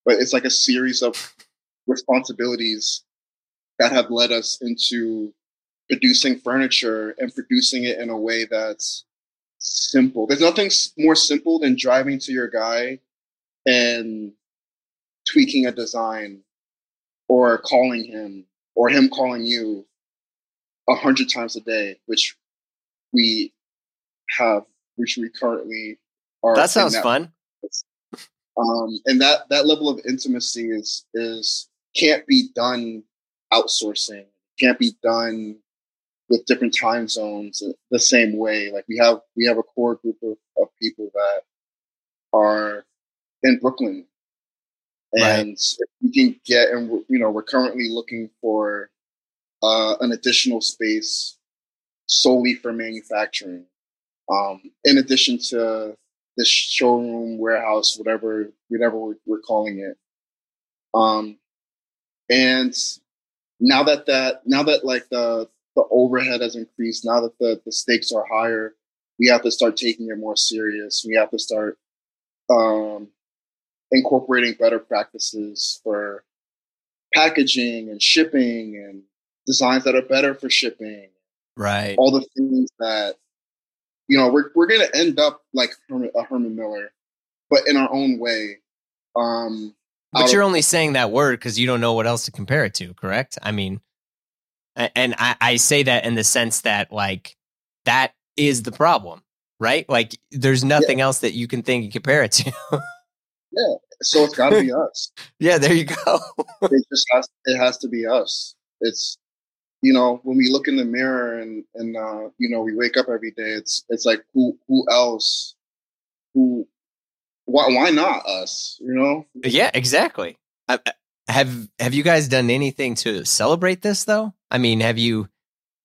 But it's like a series of responsibilities that have led us into producing furniture and producing it in a way that's simple. There's nothing more simple than driving to your guy and tweaking a design or calling him or him calling you a hundred times a day, which we have, which we currently are. that sounds fun Um, and that that level of intimacy is is can't be done outsourcing. Can't be done with different time zones the same way. Like we have we have a core group of, of people that are in Brooklyn, and if we can get and we're- you know we're currently looking for uh, an additional space solely for manufacturing. Um, in addition to this showroom, warehouse, whatever, whatever we're, we're calling it. Um, and now that that now that like the the overhead has increased, now that the the stakes are higher, we have to start taking it more serious. We have to start um, incorporating better practices for packaging and shipping and designs that are better for shipping right all the things that you know we're we're gonna end up like Herman, a Herman Miller, but in our own way. Um, But you're of- only saying that word because you don't know what else to compare it to, correct? I mean, and I, I say that in the sense that like that is the problem, right? Like there's nothing else that you can think and compare it to. Yeah. So it's got to be us. *laughs* yeah, there you go. It just has it has to be us. It's you know when we look in the mirror and and uh, you know we wake up every day. It's it's like who who else who why why not us? You know yeah, exactly. I- have Have you guys done anything to celebrate this though? I mean, have you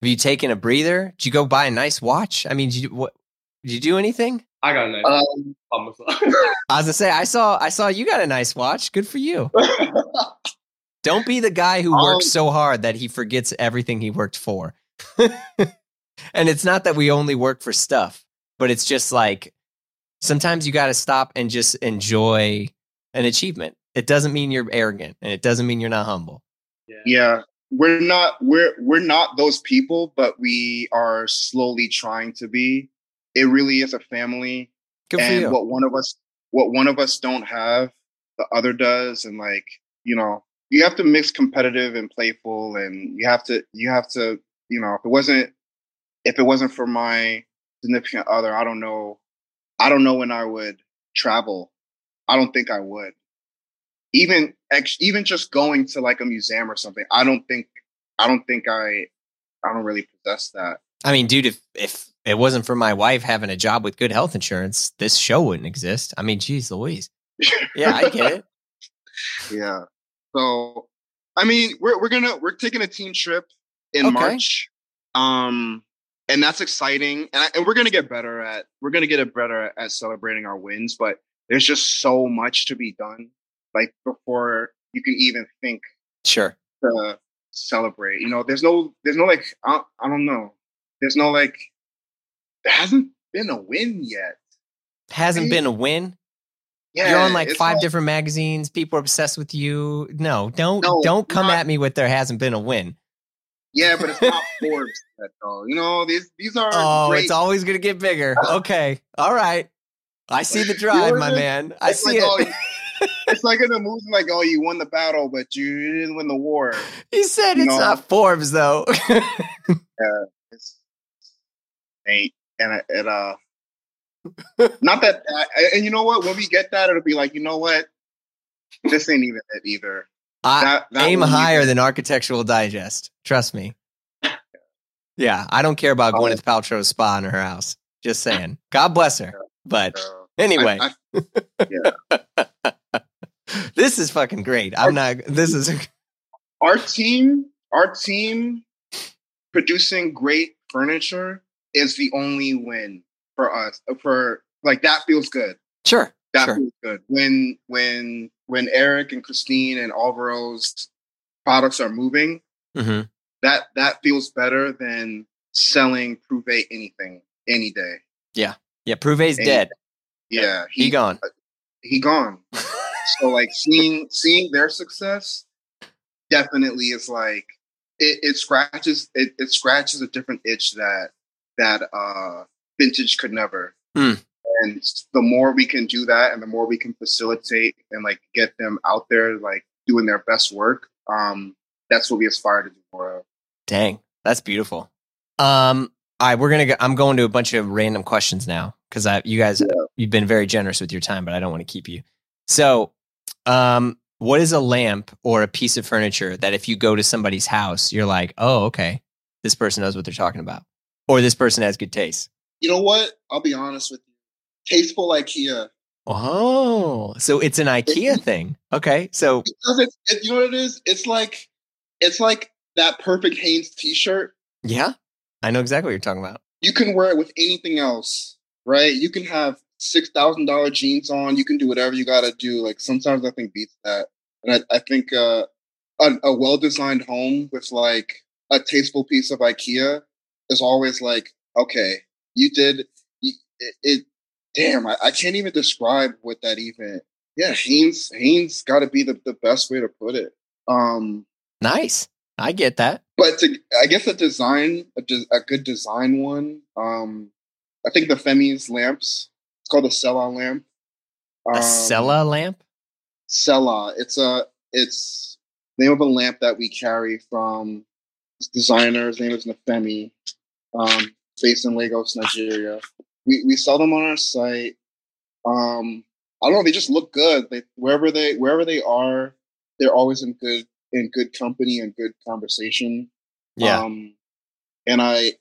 have you taken a breather? Did you go buy a nice watch? I mean, did you what? Did you do anything? I got a nice um, on. *laughs* I was gonna say I saw I saw you got a nice watch. Good for you. Don't be the guy who works Um, so hard that he forgets everything he worked for. *laughs* and it's not that we only work for stuff, but it's just like sometimes you got to stop and just enjoy an achievement. It doesn't mean you're arrogant and it doesn't mean you're not humble. Yeah, we're not we're we're not those people, but we are slowly trying to be. It really is a family, Good and what one of us what one of us don't have, the other does, and like you know, you have to mix competitive and playful, and you have to you have to you know, if it wasn't if it wasn't for my significant other, I don't know, I don't know when I would travel. I don't think I would even ex- even just going to like a museum or something i don't think i don't think i i don't really possess that I mean, dude, if if it wasn't for my wife having a job with good health insurance, this show wouldn't exist. I mean, geez, Louise. *laughs* Yeah, I get it. yeah so i mean we're we're gonna we're taking a team trip in Okay. march um and that's exciting. And, I, and we're gonna get better at we're gonna get better at, at celebrating our wins. But there's just so much to be done, like before you can even think Sure. to celebrate. You know, there's no there's no like I, I don't know. There's no like there hasn't been a win yet. Hasn't Right? been a win. Yeah, You're on like five not- different magazines. People are obsessed with you. No, don't No, don't come not- at me with there hasn't been a win. Yeah, but it's not *laughs* Forbes yet, though. You know, these these are Oh, great. it's always gonna get bigger. Okay. All right. I see the *laughs* drive, my what it is? man. I see like, oh, it. *laughs* it's like in the movie, like, oh, you won the battle, but you didn't win the war. He said you it's know. not Forbes though. *laughs* Yeah, it's ain't and it, uh, not that. And you know what? When we get that, it'll be like, you know what? This ain't even it either. I That, that aim higher than Architectural Digest. Trust me. Yeah, I don't care about Oh. Gwyneth Paltrow's spa in her house. Just saying. God bless her. But anyway, I- I- *laughs* this is fucking great. I'm not. This is our team, our team producing great furniture is the only win for us. For like that feels good. sure. That Sure. feels good. When when when Eric and Christine and Alvaro's products are moving, hmm that that feels better than selling Prouvé anything any day. Yeah, Prouvé's Any- dead. Yeah, He gone. he gone. *laughs* so like seeing seeing their success definitely is like it, it scratches it, it scratches a different itch that that uh vintage could never Hmm. and the more we can do that and the more we can facilitate and like get them out there like doing their best work um that's what we aspire to do more of Dang, that's beautiful. Um, all right, we're gonna. Go, I'm going to a bunch of random questions now because I, you guys, you've been very generous with your time, but I don't want to keep you. So, um, what is a lamp or a piece of furniture that if you go to somebody's house, you're like, oh, okay, this person knows what they're talking about, or this person has good taste. you know what i'll be honest with you tasteful ikea Oh, so it's an IKEA thing. Okay, so because it's it, you know what it is it's like it's like that perfect Hanes t-shirt yeah, I know exactly what you're talking about. you can wear it with anything else, right? You can have six thousand dollar jeans on. You can do whatever you got to do. Like sometimes I think beats that, and I, I think uh, a, a well designed home with like a tasteful piece of IKEA is always like, okay, you did you, it. it damn, I, I can't even describe what that even. Yeah, Hanes Hanes got to be the, the best way to put it. Um, Nice, I get that. but to, I guess a design, a, de- a good design one. Um, I think the Femi's lamps. It's called a Cella lamp. A Um, Sella lamp. Cella. It's a. It's the name of a lamp that we carry from this designer. His name is Nifemi. Um, based in Lagos, Nigeria. We we sell them on our site. Um, I don't know. They just look good. They wherever they wherever they are, they're always in good in good company and good conversation. Yeah, Um, and I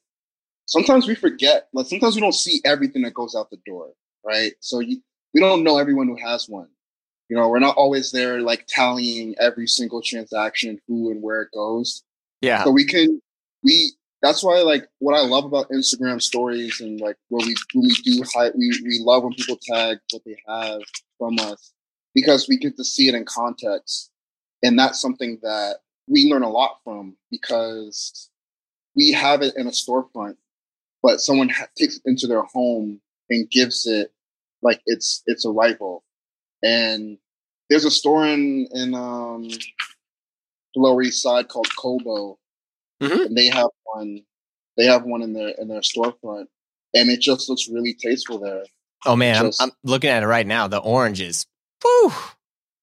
sometimes we forget, like sometimes we don't see everything that goes out the door, right? So you, we don't know everyone who has one. You know, we're not always there like tallying every single transaction, who and where it goes. yeah. So we can we that's why like what I love about Instagram stories and like when we when we do hi- we we love when people tag what they have from us because we get to see it in context. And that's something that we learn a lot from because we have it in a storefront, but someone ha- takes it into their home and gives it like it's it's a rival. And there's a store in in um the Lower East Side called Kobo, Mhm. and they have one. They have one in their in their storefront, and it just looks really tasteful there. Oh man, I'm, I'm looking at it right now. The oranges. Whew,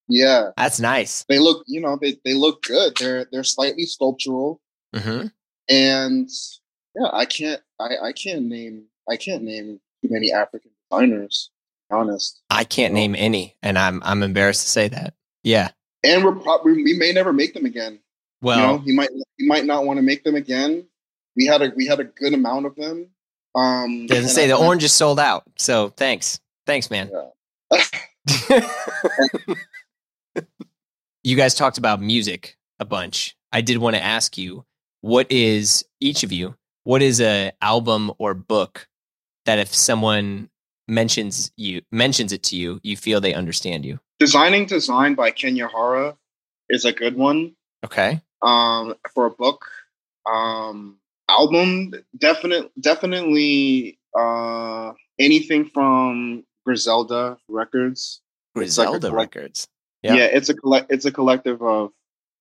Yeah, that's nice. they look. You know, they they look good. They're they're slightly sculptural, hmm and yeah, I can't I I can't name I can't name too many African designers. Honest, I can't name any, and I'm I'm embarrassed to say that. Yeah. and we're probably we may never make them again. Well, you know, he might he might not want to make them again. We had a we had a good amount of them. Um, doesn't say I- the orange is sold out. So thanks, thanks, man. Yeah. *laughs* you guys talked about music a bunch. I did want to ask you, what is each of you? what is a album or book that if someone mentions you mentions it to you, you feel they understand you? Designing Design by Kenya Hara is a good one. Okay. Um, for a book, um, album, definite, definitely, uh, anything from Griselda Records. Griselda like Records. Yeah. yeah, it's a collect. It's a collective of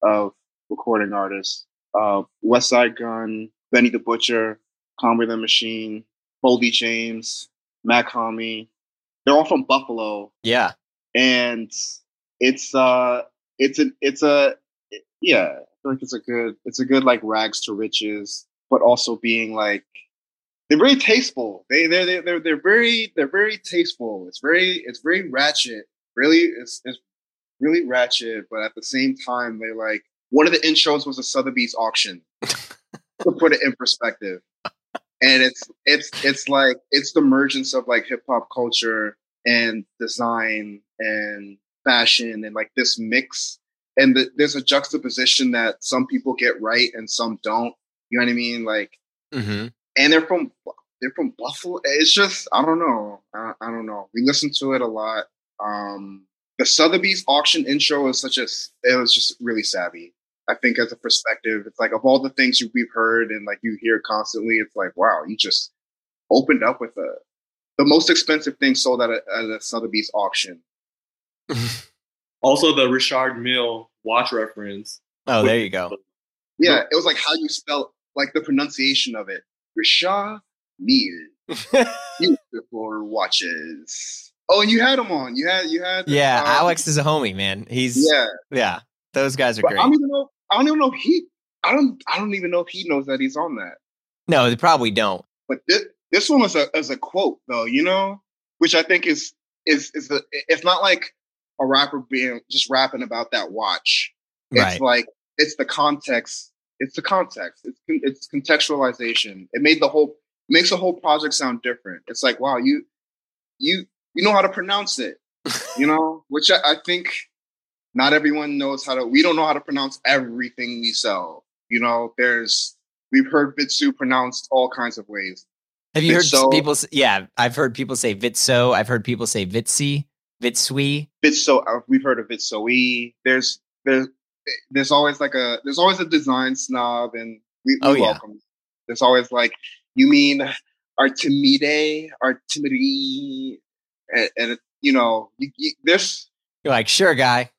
of recording artists. Uh, Westside Gun, Benny the Butcher, Conway the Machine, Boldy James, Mach-Hommy. They're all from Buffalo. Yeah. And it's uh it's a it's a yeah, I feel like it's a good it's a good like rags to riches, but also being like they're very tasteful. They they're they're they're, they're very they're very tasteful. It's very it's very ratchet. Really, it's it's really ratchet, but at the same time, they like one of the intros was a Sotheby's auction *laughs* to put it in perspective and it's it's it's like it's the emergence of like hip hop culture and design and fashion and like this mix. And the, there's a juxtaposition that some people get right and some don't. You know what i mean? Like mm-hmm. and they're from they're from buffalo. It's just i don't know. I, I don't know. We listen to it a lot. Um the sotheby's auction intro is such a it was just really savvy I think as a perspective, it's like of all the things you, we've heard and like you hear constantly, it's like, wow, you just opened up with a the most expensive thing sold at a, at a Sotheby's auction. *laughs* also, the Richard Mille watch reference. Oh, there you go. Yeah, it was like how you spell like the pronunciation of it. Richard Mille. *laughs* beautiful watches. Oh, and you had him on. You had you had. Yeah, um, Alex is a homie, man. He's yeah, yeah. Those guys are but great. I don't even know. I don't even know if he. I don't. I don't even know if he knows that he's on that. No, they probably don't. But this this one was a as a quote though, you know, which I think is is is the. It's not like a rapper being just rapping about that watch. It's right. like it's the context. It's the context. It's it's contextualization. It made the whole makes the whole project sound different. It's like wow, you you you know how to pronounce it, you *laughs* know, which I, I think not everyone knows how to we don't know how to pronounce everything we sell. You know there's we've heard vitsu pronounced all kinds of ways. Have you Vitso, heard people yeah i've heard people say vitso i've heard people say vitsi vitsui. Vitso uh, we've heard of vitsoi. There's there's there's always like a there's always a design snob and we, we oh, welcome. Yeah. there's always like you mean artemide artimidi and, and you know you, you, there's you're like sure guy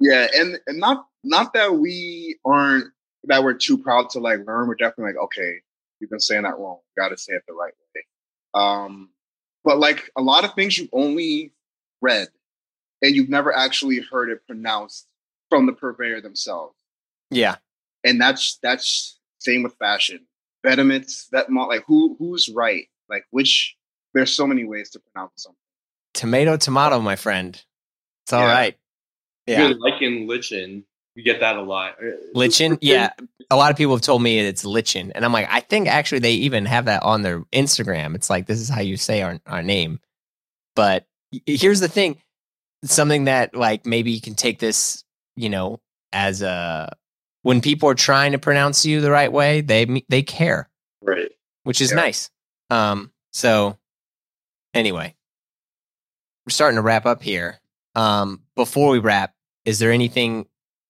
yeah, and and not not that we aren't that we're too proud to like learn. We're definitely like, okay, you've been saying that wrong. Got to say it the right way. Um, but like a lot of things you only read and you've never actually heard it pronounced from the purveyor themselves. Yeah, and that's that's same with fashion. Vetements, that like who who's right? Like which? There's so many ways to pronounce something. Tomato, tomato, my friend. It's all yeah. right. Yeah. Lichen lichen. You get that a lot. Uh, lichen, yeah. A lot of people have told me it's lichen, and I'm like, I think actually they even have that on their Instagram. It's like this is how you say our our name. But here's the thing: something that like maybe you can take this, you know, as a when people are trying to pronounce you the right way, they they care, right? Which is yeah. nice. Um. So anyway, we're starting to wrap up here. Um. Before we wrap, is there anything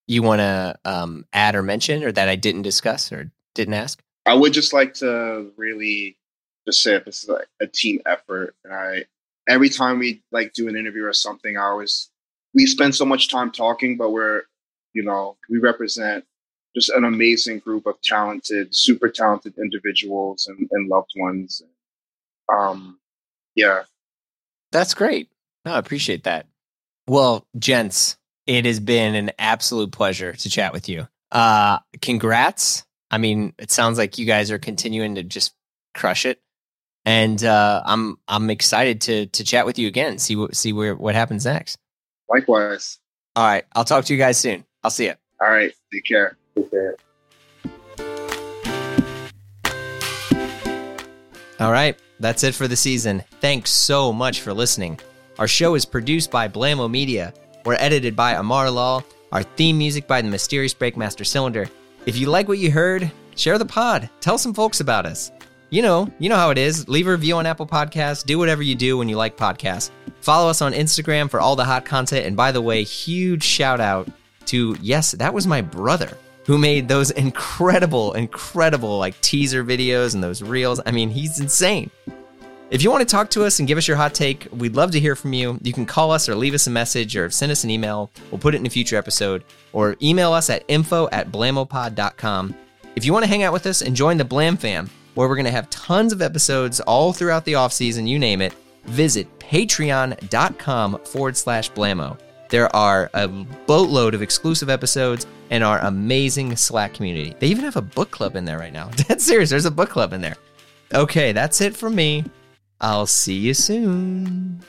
you want to um, add or mention or that I didn't discuss or didn't ask? I would just like to really just say this is like a team effort. And I every time we like do an interview or something, I always we spend so much time talking, but we're you know we represent just an amazing group of talented, super talented individuals and, and loved ones. Um, yeah, that's great. No, I appreciate that. Well, gents, it has been an absolute pleasure to chat with you. Uh, congrats. I mean, it sounds like you guys are continuing to just crush it. And uh, I'm I'm excited to to chat with you again. See what see where what happens next. Likewise. All right. I'll talk to you guys soon. I'll see you. All right. Take care. Take care. All right. That's it for the season. Thanks so much for listening. Our show is produced by Blamo Media. We're edited by Amar Law. Our theme music by the mysterious Breakmaster Cylinder. If you like what you heard, share the pod, tell some folks about us. You know, you know how it is. Leave a review on Apple Podcasts. Do whatever you do when you like podcasts. Follow us on Instagram for all the hot content. And by the way, huge shout out to yes, that was my brother who made those incredible, incredible like teaser videos and those reels. I mean, he's insane. If you want to talk to us and give us your hot take, we'd love to hear from you. You can call us or leave us a message or send us an email. We'll put it in a future episode. Or email us at info at blamopod.com. If you want to hang out with us and join the Blam fam, where we're going to have tons of episodes all throughout the off season, you name it, visit patreon.com forward slash blamo. There are a boatload of exclusive episodes and our amazing Slack community. They even have a book club in there right now. *laughs* Dead serious. There's a book club in there. Okay, that's it from me. I'll see you soon.